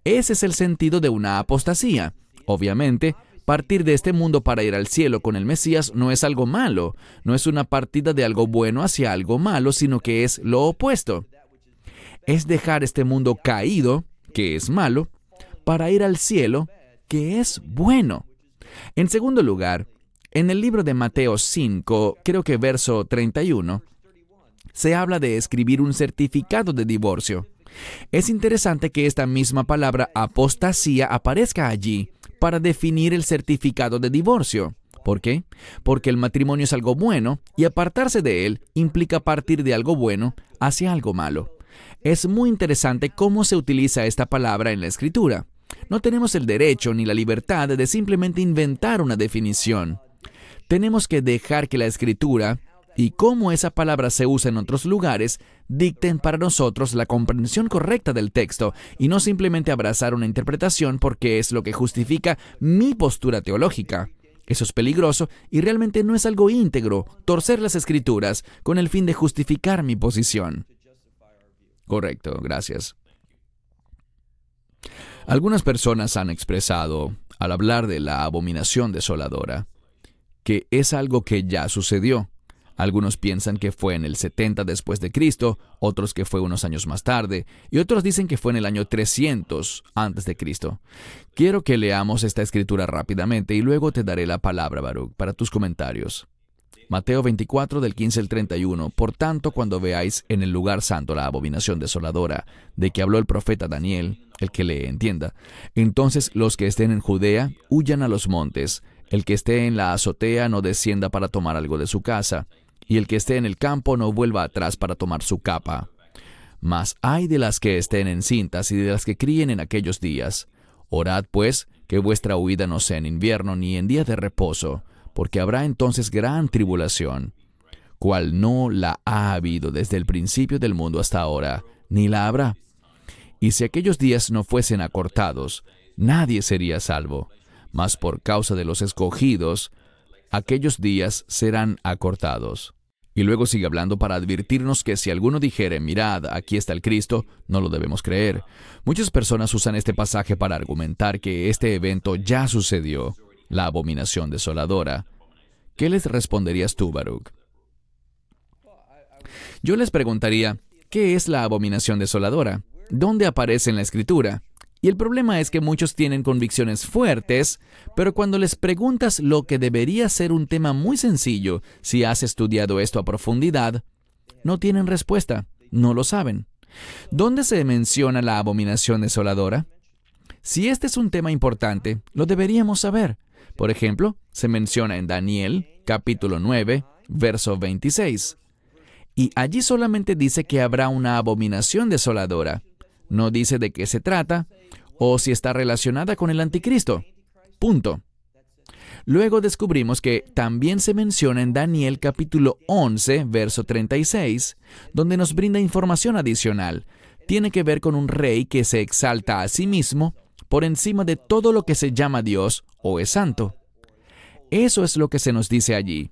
Ese es el sentido de una apostasía. Obviamente, partir de este mundo para ir al cielo con el Mesías no es algo malo, no es una partida de algo bueno hacia algo malo, sino que es lo opuesto. Es dejar este mundo caído, que es malo, para ir al cielo, que es bueno. En segundo lugar, en el libro de Mateo 5, creo que verso 31, se habla de escribir un certificado de divorcio. Es interesante que esta misma palabra apostasía aparezca allí para definir el certificado de divorcio. ¿Por qué? Porque el matrimonio es algo bueno y apartarse de él implica partir de algo bueno hacia algo malo. Es muy interesante cómo se utiliza esta palabra en la escritura. No tenemos el derecho ni la libertad de simplemente inventar una definición. Tenemos que dejar que la escritura y cómo esa palabra se usa en otros lugares dicten para nosotros la comprensión correcta del texto y no simplemente abrazar una interpretación porque es lo que justifica mi postura teológica. Eso es peligroso y realmente no es algo íntegro torcer las escrituras con el fin de justificar mi posición. Correcto, gracias. Algunas personas han expresado, al hablar de la abominación desoladora, que es algo que ya sucedió. Algunos piensan que fue en el 70 después de Cristo, otros que fue unos años más tarde, y otros dicen que fue en el año 300 antes de Cristo. Quiero que leamos esta escritura rápidamente y luego te daré la palabra, Baruch, para tus comentarios. Mateo 24 del 15 al 31. Por tanto, cuando veáis en el lugar santo la abominación desoladora de que habló el profeta Daniel, el que le entienda, entonces los que estén en Judea huyan a los montes, el que esté en la azotea no descienda para tomar algo de su casa, y el que esté en el campo no vuelva atrás para tomar su capa. Mas hay de las que estén encintas y de las que críen en aquellos días. Orad, pues, que vuestra huida no sea en invierno ni en día de reposo, porque habrá entonces gran tribulación, cual no la ha habido desde el principio del mundo hasta ahora, ni la habrá. Y si aquellos días no fuesen acortados, nadie sería salvo, mas por causa de los escogidos, aquellos días serán acortados. Y luego sigue hablando para advertirnos que si alguno dijere, mirad, aquí está el Cristo, no lo debemos creer. Muchas personas usan este pasaje para argumentar que este evento ya sucedió, la abominación desoladora. ¿Qué les responderías tú, Baruch? Yo les preguntaría, ¿qué es la abominación desoladora? ¿Dónde aparece en la escritura? Y el problema es que muchos tienen convicciones fuertes, pero cuando les preguntas lo que debería ser un tema muy sencillo, si has estudiado esto a profundidad, no tienen respuesta, no lo saben. ¿Dónde se menciona la abominación desoladora? Si este es un tema importante, lo deberíamos saber. Por ejemplo, se menciona en Daniel, capítulo 9, verso 26. Y allí solamente dice que habrá una abominación desoladora. No dice de qué se trata o si está relacionada con el anticristo. Punto. Luego descubrimos que también se menciona en Daniel capítulo 11, verso 36, donde nos brinda información adicional. Tiene que ver con un rey que se exalta a sí mismo por encima de todo lo que se llama Dios o es santo. Eso es lo que se nos dice allí.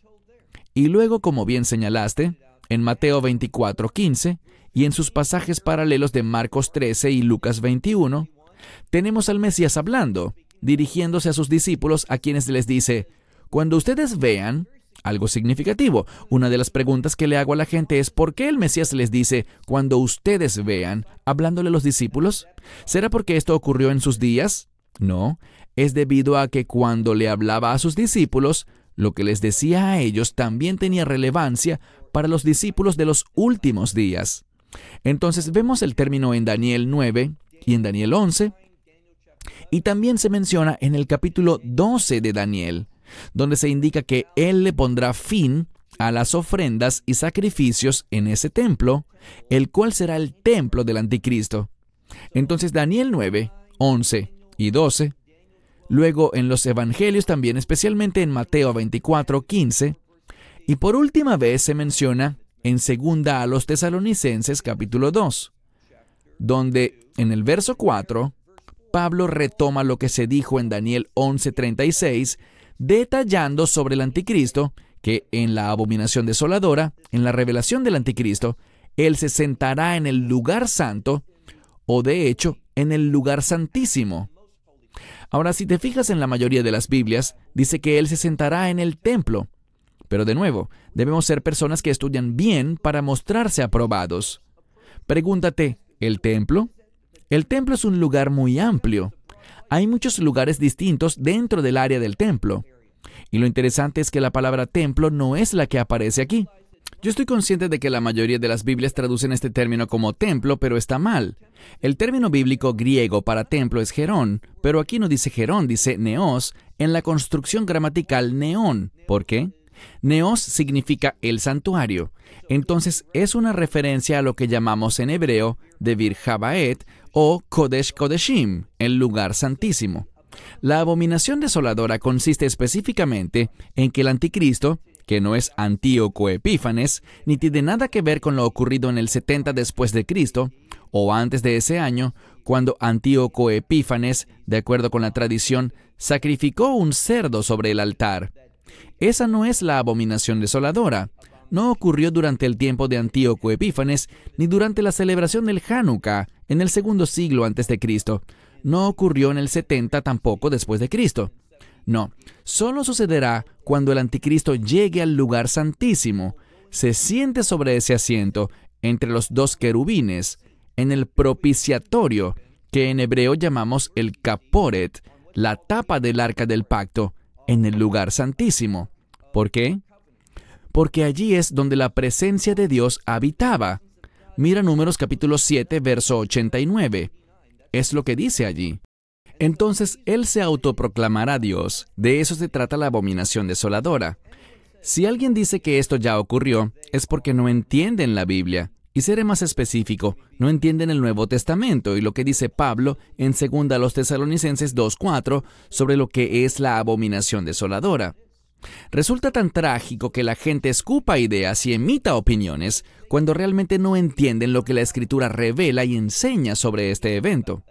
Y luego, como bien señalaste, en Mateo 24, 15 y en sus pasajes paralelos de Marcos 13 y Lucas 21, tenemos al Mesías hablando, dirigiéndose a sus discípulos a quienes les dice, cuando ustedes vean algo significativo, una de las preguntas que le hago a la gente es, ¿por qué el Mesías les dice, cuando ustedes vean, hablándole a los discípulos? ¿Será porque esto ocurrió en sus días? No, es debido a que cuando le hablaba a sus discípulos, lo que les decía a ellos también tenía relevancia para los discípulos de los últimos días. Entonces vemos el término en Daniel 9 y en Daniel 11, y también se menciona en el capítulo 12 de Daniel, donde se indica que Él le pondrá fin a las ofrendas y sacrificios en ese templo, el cual será el templo del anticristo. Entonces Daniel 9, 11 y 12, luego en los evangelios también, especialmente en Mateo 24, 15, y por última vez se menciona en segunda a los tesalonicenses capítulo 2, donde en el verso 4 Pablo retoma lo que se dijo en Daniel 11:36, detallando sobre el anticristo que en la abominación desoladora, en la revelación del anticristo, él se sentará en el lugar santo, o de hecho, en el lugar santísimo. Ahora, si te fijas en la mayoría de las Biblias, dice que él se sentará en el templo. Pero de nuevo, debemos ser personas que estudian bien para mostrarse aprobados. Pregúntate, ¿el templo? El templo es un lugar muy amplio. Hay muchos lugares distintos dentro del área del templo. Y lo interesante es que la palabra templo no es la que aparece aquí. Yo estoy consciente de que la mayoría de las Biblias traducen este término como templo, pero está mal. El término bíblico griego para templo es gerón, pero aquí no dice gerón, dice neos en la construcción gramatical neón. ¿Por qué? Neos significa el santuario. Entonces es una referencia a lo que llamamos en hebreo de Virjabaet o Kodesh Kodeshim, el lugar santísimo. La abominación desoladora consiste específicamente en que el anticristo, que no es Antíoco Epífanes, ni tiene nada que ver con lo ocurrido en el 70 después de Cristo, o antes de ese año, cuando Antíoco Epífanes, de acuerdo con la tradición, sacrificó un cerdo sobre el altar. Esa no es la abominación desoladora. No ocurrió durante el tiempo de Antíoco Epífanes, ni durante la celebración del Hanukkah, en el segundo siglo antes de Cristo. No ocurrió en el 70 tampoco después de Cristo. No, solo sucederá cuando el anticristo llegue al lugar santísimo, se siente sobre ese asiento entre los dos querubines, en el propiciatorio, que en hebreo llamamos el caporet, la tapa del arca del pacto, en el lugar santísimo. ¿Por qué? Porque allí es donde la presencia de Dios habitaba. Mira números capítulo 7, verso 89. Es lo que dice allí. Entonces Él se autoproclamará Dios. De eso se trata la abominación desoladora. Si alguien dice que esto ya ocurrió, es porque no entienden la Biblia. Y seré más específico, no entienden el Nuevo Testamento y lo que dice Pablo en 2 los Tesalonicenses 2.4 sobre lo que es la abominación desoladora. Resulta tan trágico que la gente escupa ideas y emita opiniones cuando realmente no entienden lo que la Escritura revela y enseña sobre este evento.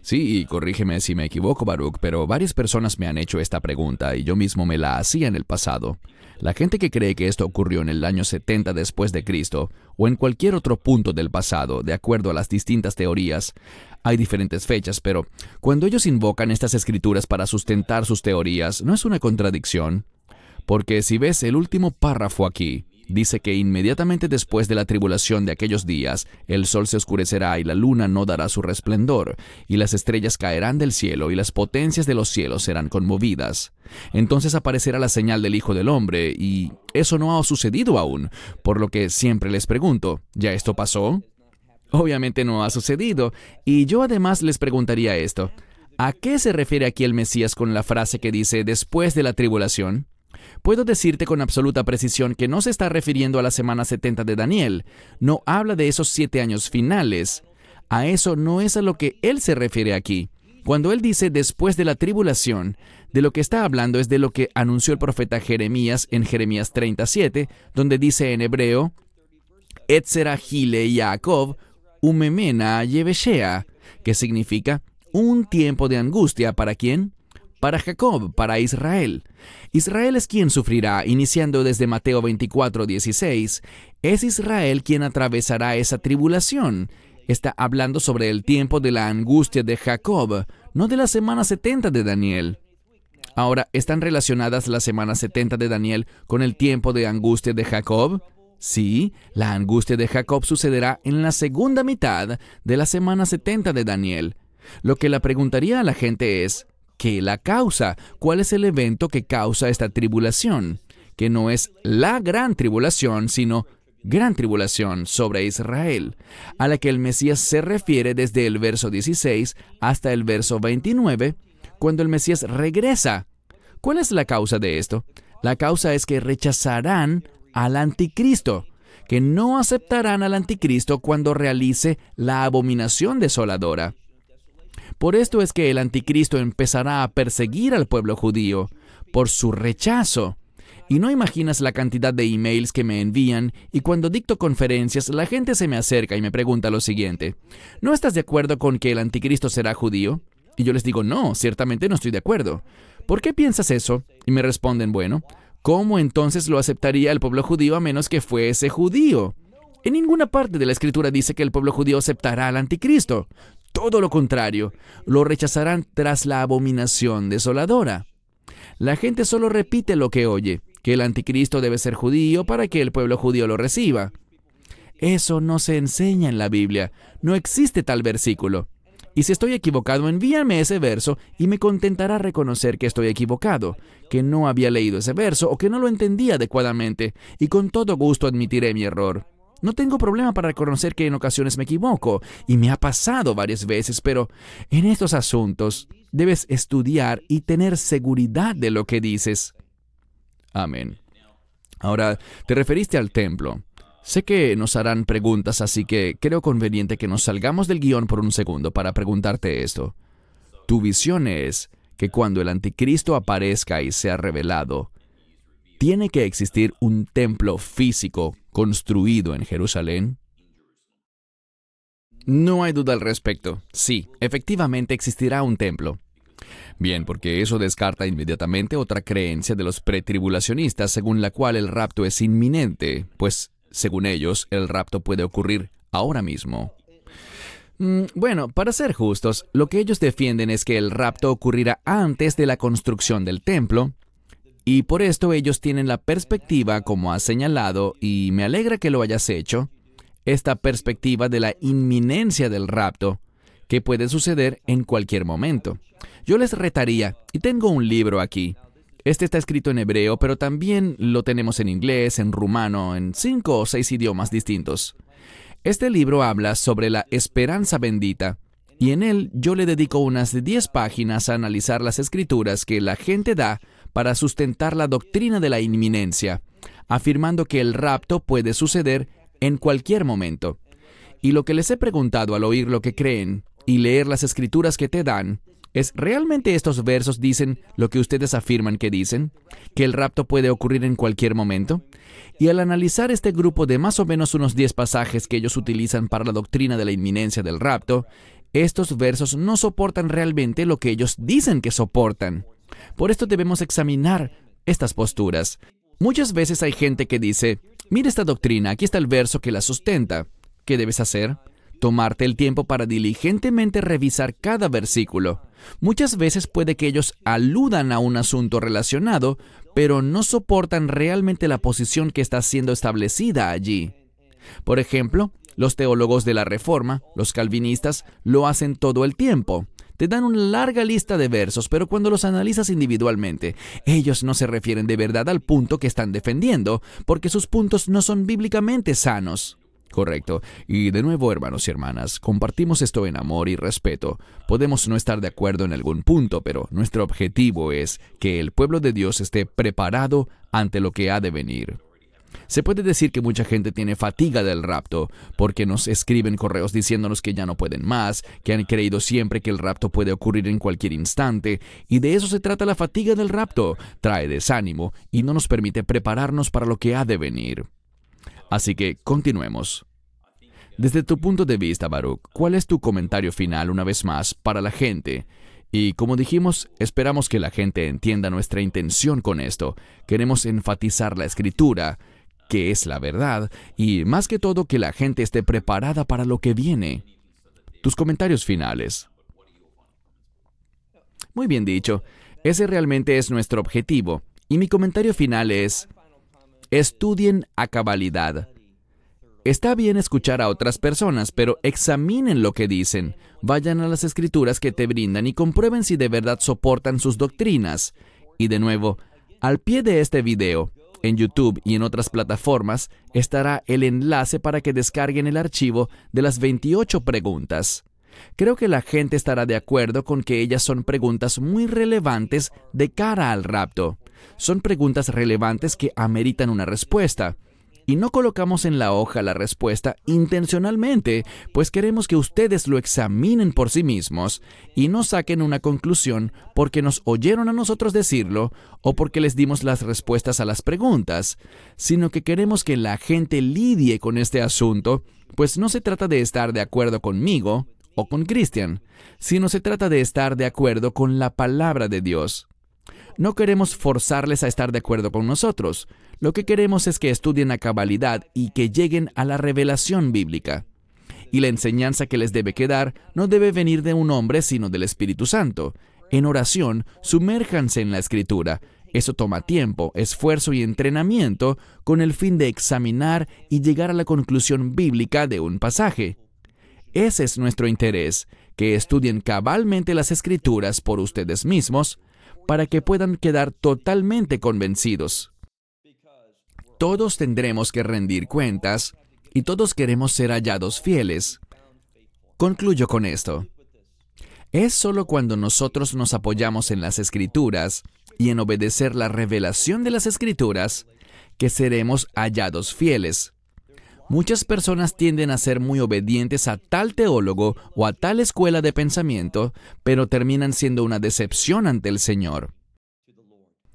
Sí, y corrígeme si me equivoco, Baruch, pero varias personas me han hecho esta pregunta y yo mismo me la hacía en el pasado. La gente que cree que esto ocurrió en el año 70 después de Cristo o en cualquier otro punto del pasado, de acuerdo a las distintas teorías, hay diferentes fechas, pero cuando ellos invocan estas escrituras para sustentar sus teorías, ¿no es una contradicción? Porque si ves el último párrafo aquí, dice que inmediatamente después de la tribulación de aquellos días, el sol se oscurecerá y la luna no dará su resplandor, y las estrellas caerán del cielo y las potencias de los cielos serán conmovidas. Entonces aparecerá la señal del Hijo del Hombre, y eso no ha sucedido aún, por lo que siempre les pregunto, ¿ya esto pasó? Obviamente no ha sucedido, y yo además les preguntaría esto, ¿a qué se refiere aquí el Mesías con la frase que dice después de la tribulación? Puedo decirte con absoluta precisión que no se está refiriendo a la semana 70 de Daniel, no habla de esos siete años finales. A eso no es a lo que él se refiere aquí. Cuando él dice después de la tribulación, de lo que está hablando es de lo que anunció el profeta Jeremías en Jeremías 37, donde dice en hebreo, Etzera Gile Jacob, Umemena Yeveshea, que significa un tiempo de angustia para quién? Para Jacob, para Israel. Israel es quien sufrirá, iniciando desde Mateo 24, 16. Es Israel quien atravesará esa tribulación. Está hablando sobre el tiempo de la angustia de Jacob, no de la semana 70 de Daniel. Ahora, ¿están relacionadas las semanas 70 de Daniel con el tiempo de angustia de Jacob? Sí, la angustia de Jacob sucederá en la segunda mitad de la semana 70 de Daniel. Lo que le preguntaría a la gente es, ¿Qué la causa? ¿Cuál es el evento que causa esta tribulación? Que no es la gran tribulación, sino gran tribulación sobre Israel, a la que el Mesías se refiere desde el verso 16 hasta el verso 29, cuando el Mesías regresa. ¿Cuál es la causa de esto? La causa es que rechazarán al anticristo, que no aceptarán al anticristo cuando realice la abominación desoladora. Por esto es que el anticristo empezará a perseguir al pueblo judío por su rechazo. Y no imaginas la cantidad de emails que me envían y cuando dicto conferencias la gente se me acerca y me pregunta lo siguiente, ¿no estás de acuerdo con que el anticristo será judío? Y yo les digo, no, ciertamente no estoy de acuerdo. ¿Por qué piensas eso? Y me responden, bueno, ¿cómo entonces lo aceptaría el pueblo judío a menos que fuese judío? En ninguna parte de la escritura dice que el pueblo judío aceptará al anticristo. Todo lo contrario, lo rechazarán tras la abominación desoladora. La gente solo repite lo que oye, que el anticristo debe ser judío para que el pueblo judío lo reciba. Eso no se enseña en la Biblia, no existe tal versículo. Y si estoy equivocado, envíame ese verso y me contentará reconocer que estoy equivocado, que no había leído ese verso o que no lo entendía adecuadamente, y con todo gusto admitiré mi error. No tengo problema para reconocer que en ocasiones me equivoco, y me ha pasado varias veces, pero en estos asuntos debes estudiar y tener seguridad de lo que dices. Amén. Ahora, te referiste al templo. Sé que nos harán preguntas, así que creo conveniente que nos salgamos del guion por un segundo para preguntarte esto. Tu visión es que cuando el anticristo aparezca y sea revelado, ¿Tiene que existir un templo físico construido en Jerusalén? No hay duda al respecto. Sí, efectivamente existirá un templo. Bien, porque eso descarta inmediatamente otra creencia de los pretribulacionistas según la cual el rapto es inminente, pues, según ellos, el rapto puede ocurrir ahora mismo. Mm, bueno, para ser justos, lo que ellos defienden es que el rapto ocurrirá antes de la construcción del templo, y por esto ellos tienen la perspectiva, como has señalado, y me alegra que lo hayas hecho, esta perspectiva de la inminencia del rapto, que puede suceder en cualquier momento. Yo les retaría, y tengo un libro aquí. Este está escrito en hebreo, pero también lo tenemos en inglés, en rumano, en cinco o seis idiomas distintos. Este libro habla sobre la esperanza bendita, y en él yo le dedico unas 10 páginas a analizar las escrituras que la gente da para sustentar la doctrina de la inminencia, afirmando que el rapto puede suceder en cualquier momento. Y lo que les he preguntado al oír lo que creen y leer las escrituras que te dan, es ¿realmente estos versos dicen lo que ustedes afirman que dicen? ¿Que el rapto puede ocurrir en cualquier momento? Y al analizar este grupo de más o menos unos 10 pasajes que ellos utilizan para la doctrina de la inminencia del rapto, estos versos no soportan realmente lo que ellos dicen que soportan. Por esto debemos examinar estas posturas. Muchas veces hay gente que dice, Mira esta doctrina, aquí está el verso que la sustenta. ¿Qué debes hacer? Tomarte el tiempo para diligentemente revisar cada versículo. Muchas veces puede que ellos aludan a un asunto relacionado, pero no soportan realmente la posición que está siendo establecida allí. Por ejemplo, los teólogos de la Reforma, los calvinistas, lo hacen todo el tiempo. Te dan una larga lista de versos, pero cuando los analizas individualmente, ellos no se refieren de verdad al punto que están defendiendo, porque sus puntos no son bíblicamente sanos. Correcto. Y de nuevo, hermanos y hermanas, compartimos esto en amor y respeto. Podemos no estar de acuerdo en algún punto, pero nuestro objetivo es que el pueblo de Dios esté preparado ante lo que ha de venir. Se puede decir que mucha gente tiene fatiga del rapto, porque nos escriben correos diciéndonos que ya no pueden más, que han creído siempre que el rapto puede ocurrir en cualquier instante, y de eso se trata la fatiga del rapto, trae desánimo y no nos permite prepararnos para lo que ha de venir. Así que continuemos. Desde tu punto de vista, Baruch, ¿cuál es tu comentario final una vez más para la gente? Y como dijimos, esperamos que la gente entienda nuestra intención con esto. Queremos enfatizar la escritura, que es la verdad, y más que todo que la gente esté preparada para lo que viene. Tus comentarios finales. Muy bien dicho, ese realmente es nuestro objetivo, y mi comentario final es, estudien a cabalidad. Está bien escuchar a otras personas, pero examinen lo que dicen. Vayan a las escrituras que te brindan y comprueben si de verdad soportan sus doctrinas. Y de nuevo, al pie de este video, en YouTube y en otras plataformas estará el enlace para que descarguen el archivo de las 28 preguntas. Creo que la gente estará de acuerdo con que ellas son preguntas muy relevantes de cara al rapto. Son preguntas relevantes que ameritan una respuesta y no colocamos en la hoja la respuesta intencionalmente, pues queremos que ustedes lo examinen por sí mismos y no saquen una conclusión porque nos oyeron a nosotros decirlo o porque les dimos las respuestas a las preguntas, sino que queremos que la gente lidie con este asunto, pues no se trata de estar de acuerdo conmigo o con Cristian, sino se trata de estar de acuerdo con la palabra de Dios. No queremos forzarles a estar de acuerdo con nosotros. Lo que queremos es que estudien a cabalidad y que lleguen a la revelación bíblica. Y la enseñanza que les debe quedar no debe venir de un hombre, sino del Espíritu Santo. En oración, sumérjanse en la Escritura. Eso toma tiempo, esfuerzo y entrenamiento con el fin de examinar y llegar a la conclusión bíblica de un pasaje. Ese es nuestro interés, que estudien cabalmente las escrituras por ustedes mismos, para que puedan quedar totalmente convencidos. Todos tendremos que rendir cuentas y todos queremos ser hallados fieles. Concluyo con esto. Es solo cuando nosotros nos apoyamos en las escrituras y en obedecer la revelación de las escrituras que seremos hallados fieles. Muchas personas tienden a ser muy obedientes a tal teólogo o a tal escuela de pensamiento, pero terminan siendo una decepción ante el Señor.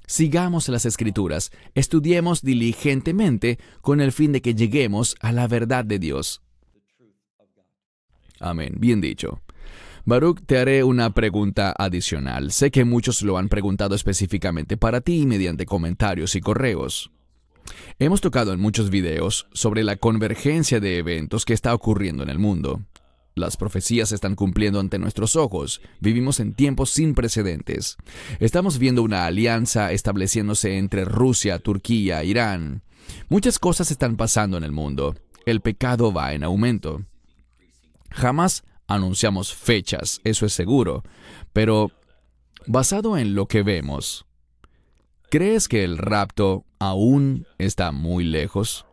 Sigamos las escrituras, estudiemos diligentemente con el fin de que lleguemos a la verdad de Dios. Amén, bien dicho. Baruch, te haré una pregunta adicional. Sé que muchos lo han preguntado específicamente para ti mediante comentarios y correos. Hemos tocado en muchos videos sobre la convergencia de eventos que está ocurriendo en el mundo. Las profecías están cumpliendo ante nuestros ojos. Vivimos en tiempos sin precedentes. Estamos viendo una alianza estableciéndose entre Rusia, Turquía, Irán. Muchas cosas están pasando en el mundo. El pecado va en aumento. Jamás anunciamos fechas, eso es seguro, pero basado en lo que vemos, ¿crees que el rapto aún está muy lejos?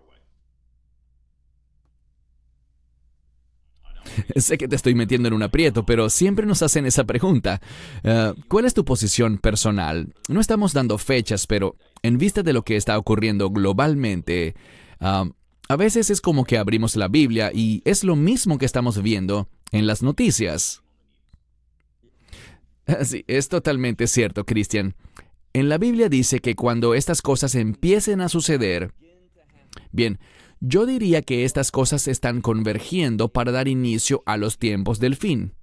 <laughs> Sé que te estoy metiendo en un aprieto, pero siempre nos hacen esa pregunta. Eh, ¿Cuál es tu posición personal? No estamos dando fechas, pero en vista de lo que está ocurriendo globalmente, a veces es como que abrimos la Biblia y es lo mismo que estamos viendo en las noticias. <laughs> Sí, es totalmente cierto, Cristian. En la Biblia dice que cuando estas cosas empiecen a suceder, bien, yo diría que estas cosas están convergiendo para dar inicio a los tiempos del fin.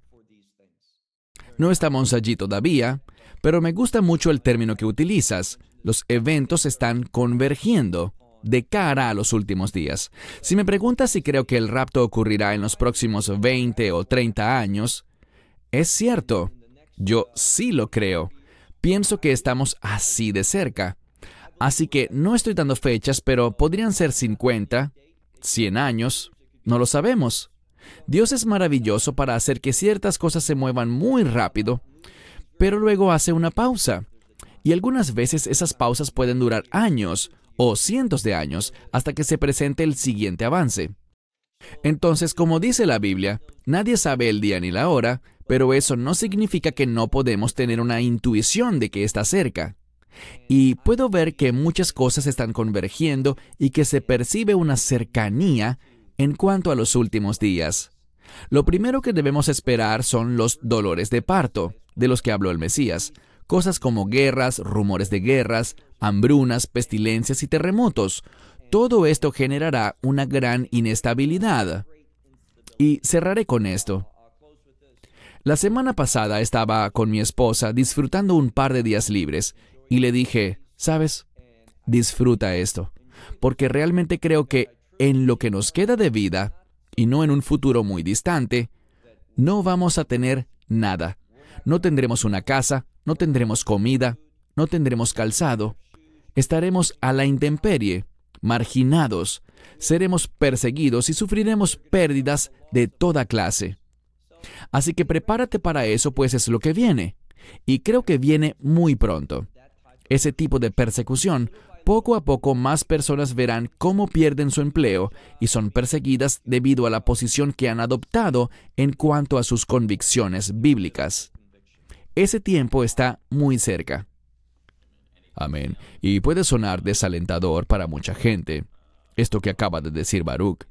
No estamos allí todavía, pero me gusta mucho el término que utilizas. Los eventos están convergiendo de cara a los últimos días. Si me preguntas si creo que el rapto ocurrirá en los próximos 20 o 30 años, es cierto, yo sí lo creo. Pienso que estamos así de cerca. Así que no estoy dando fechas, pero podrían ser 50, 100 años, no lo sabemos. Dios es maravilloso para hacer que ciertas cosas se muevan muy rápido, pero luego hace una pausa. Y algunas veces esas pausas pueden durar años o cientos de años hasta que se presente el siguiente avance. Entonces, como dice la Biblia, nadie sabe el día ni la hora, pero eso no significa que no podemos tener una intuición de que está cerca. Y puedo ver que muchas cosas están convergiendo y que se percibe una cercanía en cuanto a los últimos días. Lo primero que debemos esperar son los dolores de parto, de los que habló el Mesías, cosas como guerras, rumores de guerras, hambrunas, pestilencias y terremotos. Todo esto generará una gran inestabilidad. Y cerraré con esto. La semana pasada estaba con mi esposa disfrutando un par de días libres y le dije, ¿sabes? Disfruta esto, porque realmente creo que en lo que nos queda de vida, y no en un futuro muy distante, no vamos a tener nada. No tendremos una casa, no tendremos comida, no tendremos calzado, estaremos a la intemperie, marginados, seremos perseguidos y sufriremos pérdidas de toda clase. Así que prepárate para eso, pues es lo que viene. Y creo que viene muy pronto. Ese tipo de persecución, poco a poco más personas verán cómo pierden su empleo y son perseguidas debido a la posición que han adoptado en cuanto a sus convicciones bíblicas. Ese tiempo está muy cerca. Amén. Y puede sonar desalentador para mucha gente, esto que acaba de decir Baruch,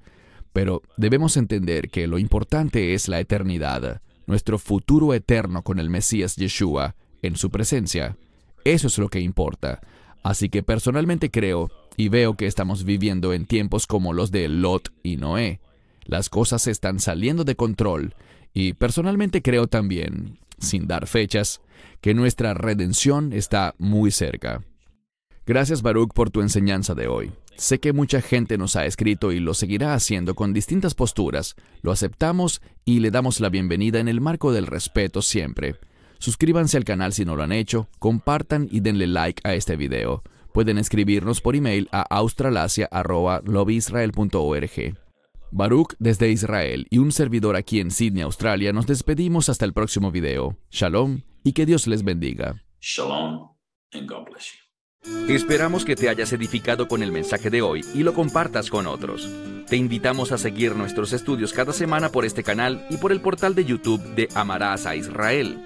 pero debemos entender que lo importante es la eternidad, nuestro futuro eterno con el Mesías Yeshua en su presencia. Eso es lo que importa. Así que personalmente creo y veo que estamos viviendo en tiempos como los de Lot y Noé. Las cosas están saliendo de control y personalmente creo también sin dar fechas, que nuestra redención está muy cerca. Gracias Baruch por tu enseñanza de hoy. Sé que mucha gente nos ha escrito y lo seguirá haciendo con distintas posturas. Lo aceptamos y le damos la bienvenida en el marco del respeto siempre. Suscríbanse al canal si no lo han hecho, compartan y denle like a este video. Pueden escribirnos por email a australasia.lobisrael.org. Baruch desde Israel y un servidor aquí en Sydney, Australia, nos despedimos hasta el próximo video. Shalom y que Dios les bendiga. Shalom and God bless you. Esperamos que te hayas edificado con el mensaje de hoy y lo compartas con otros. Te invitamos a seguir nuestros estudios cada semana por este canal y por el portal de YouTube de Amarás a Israel.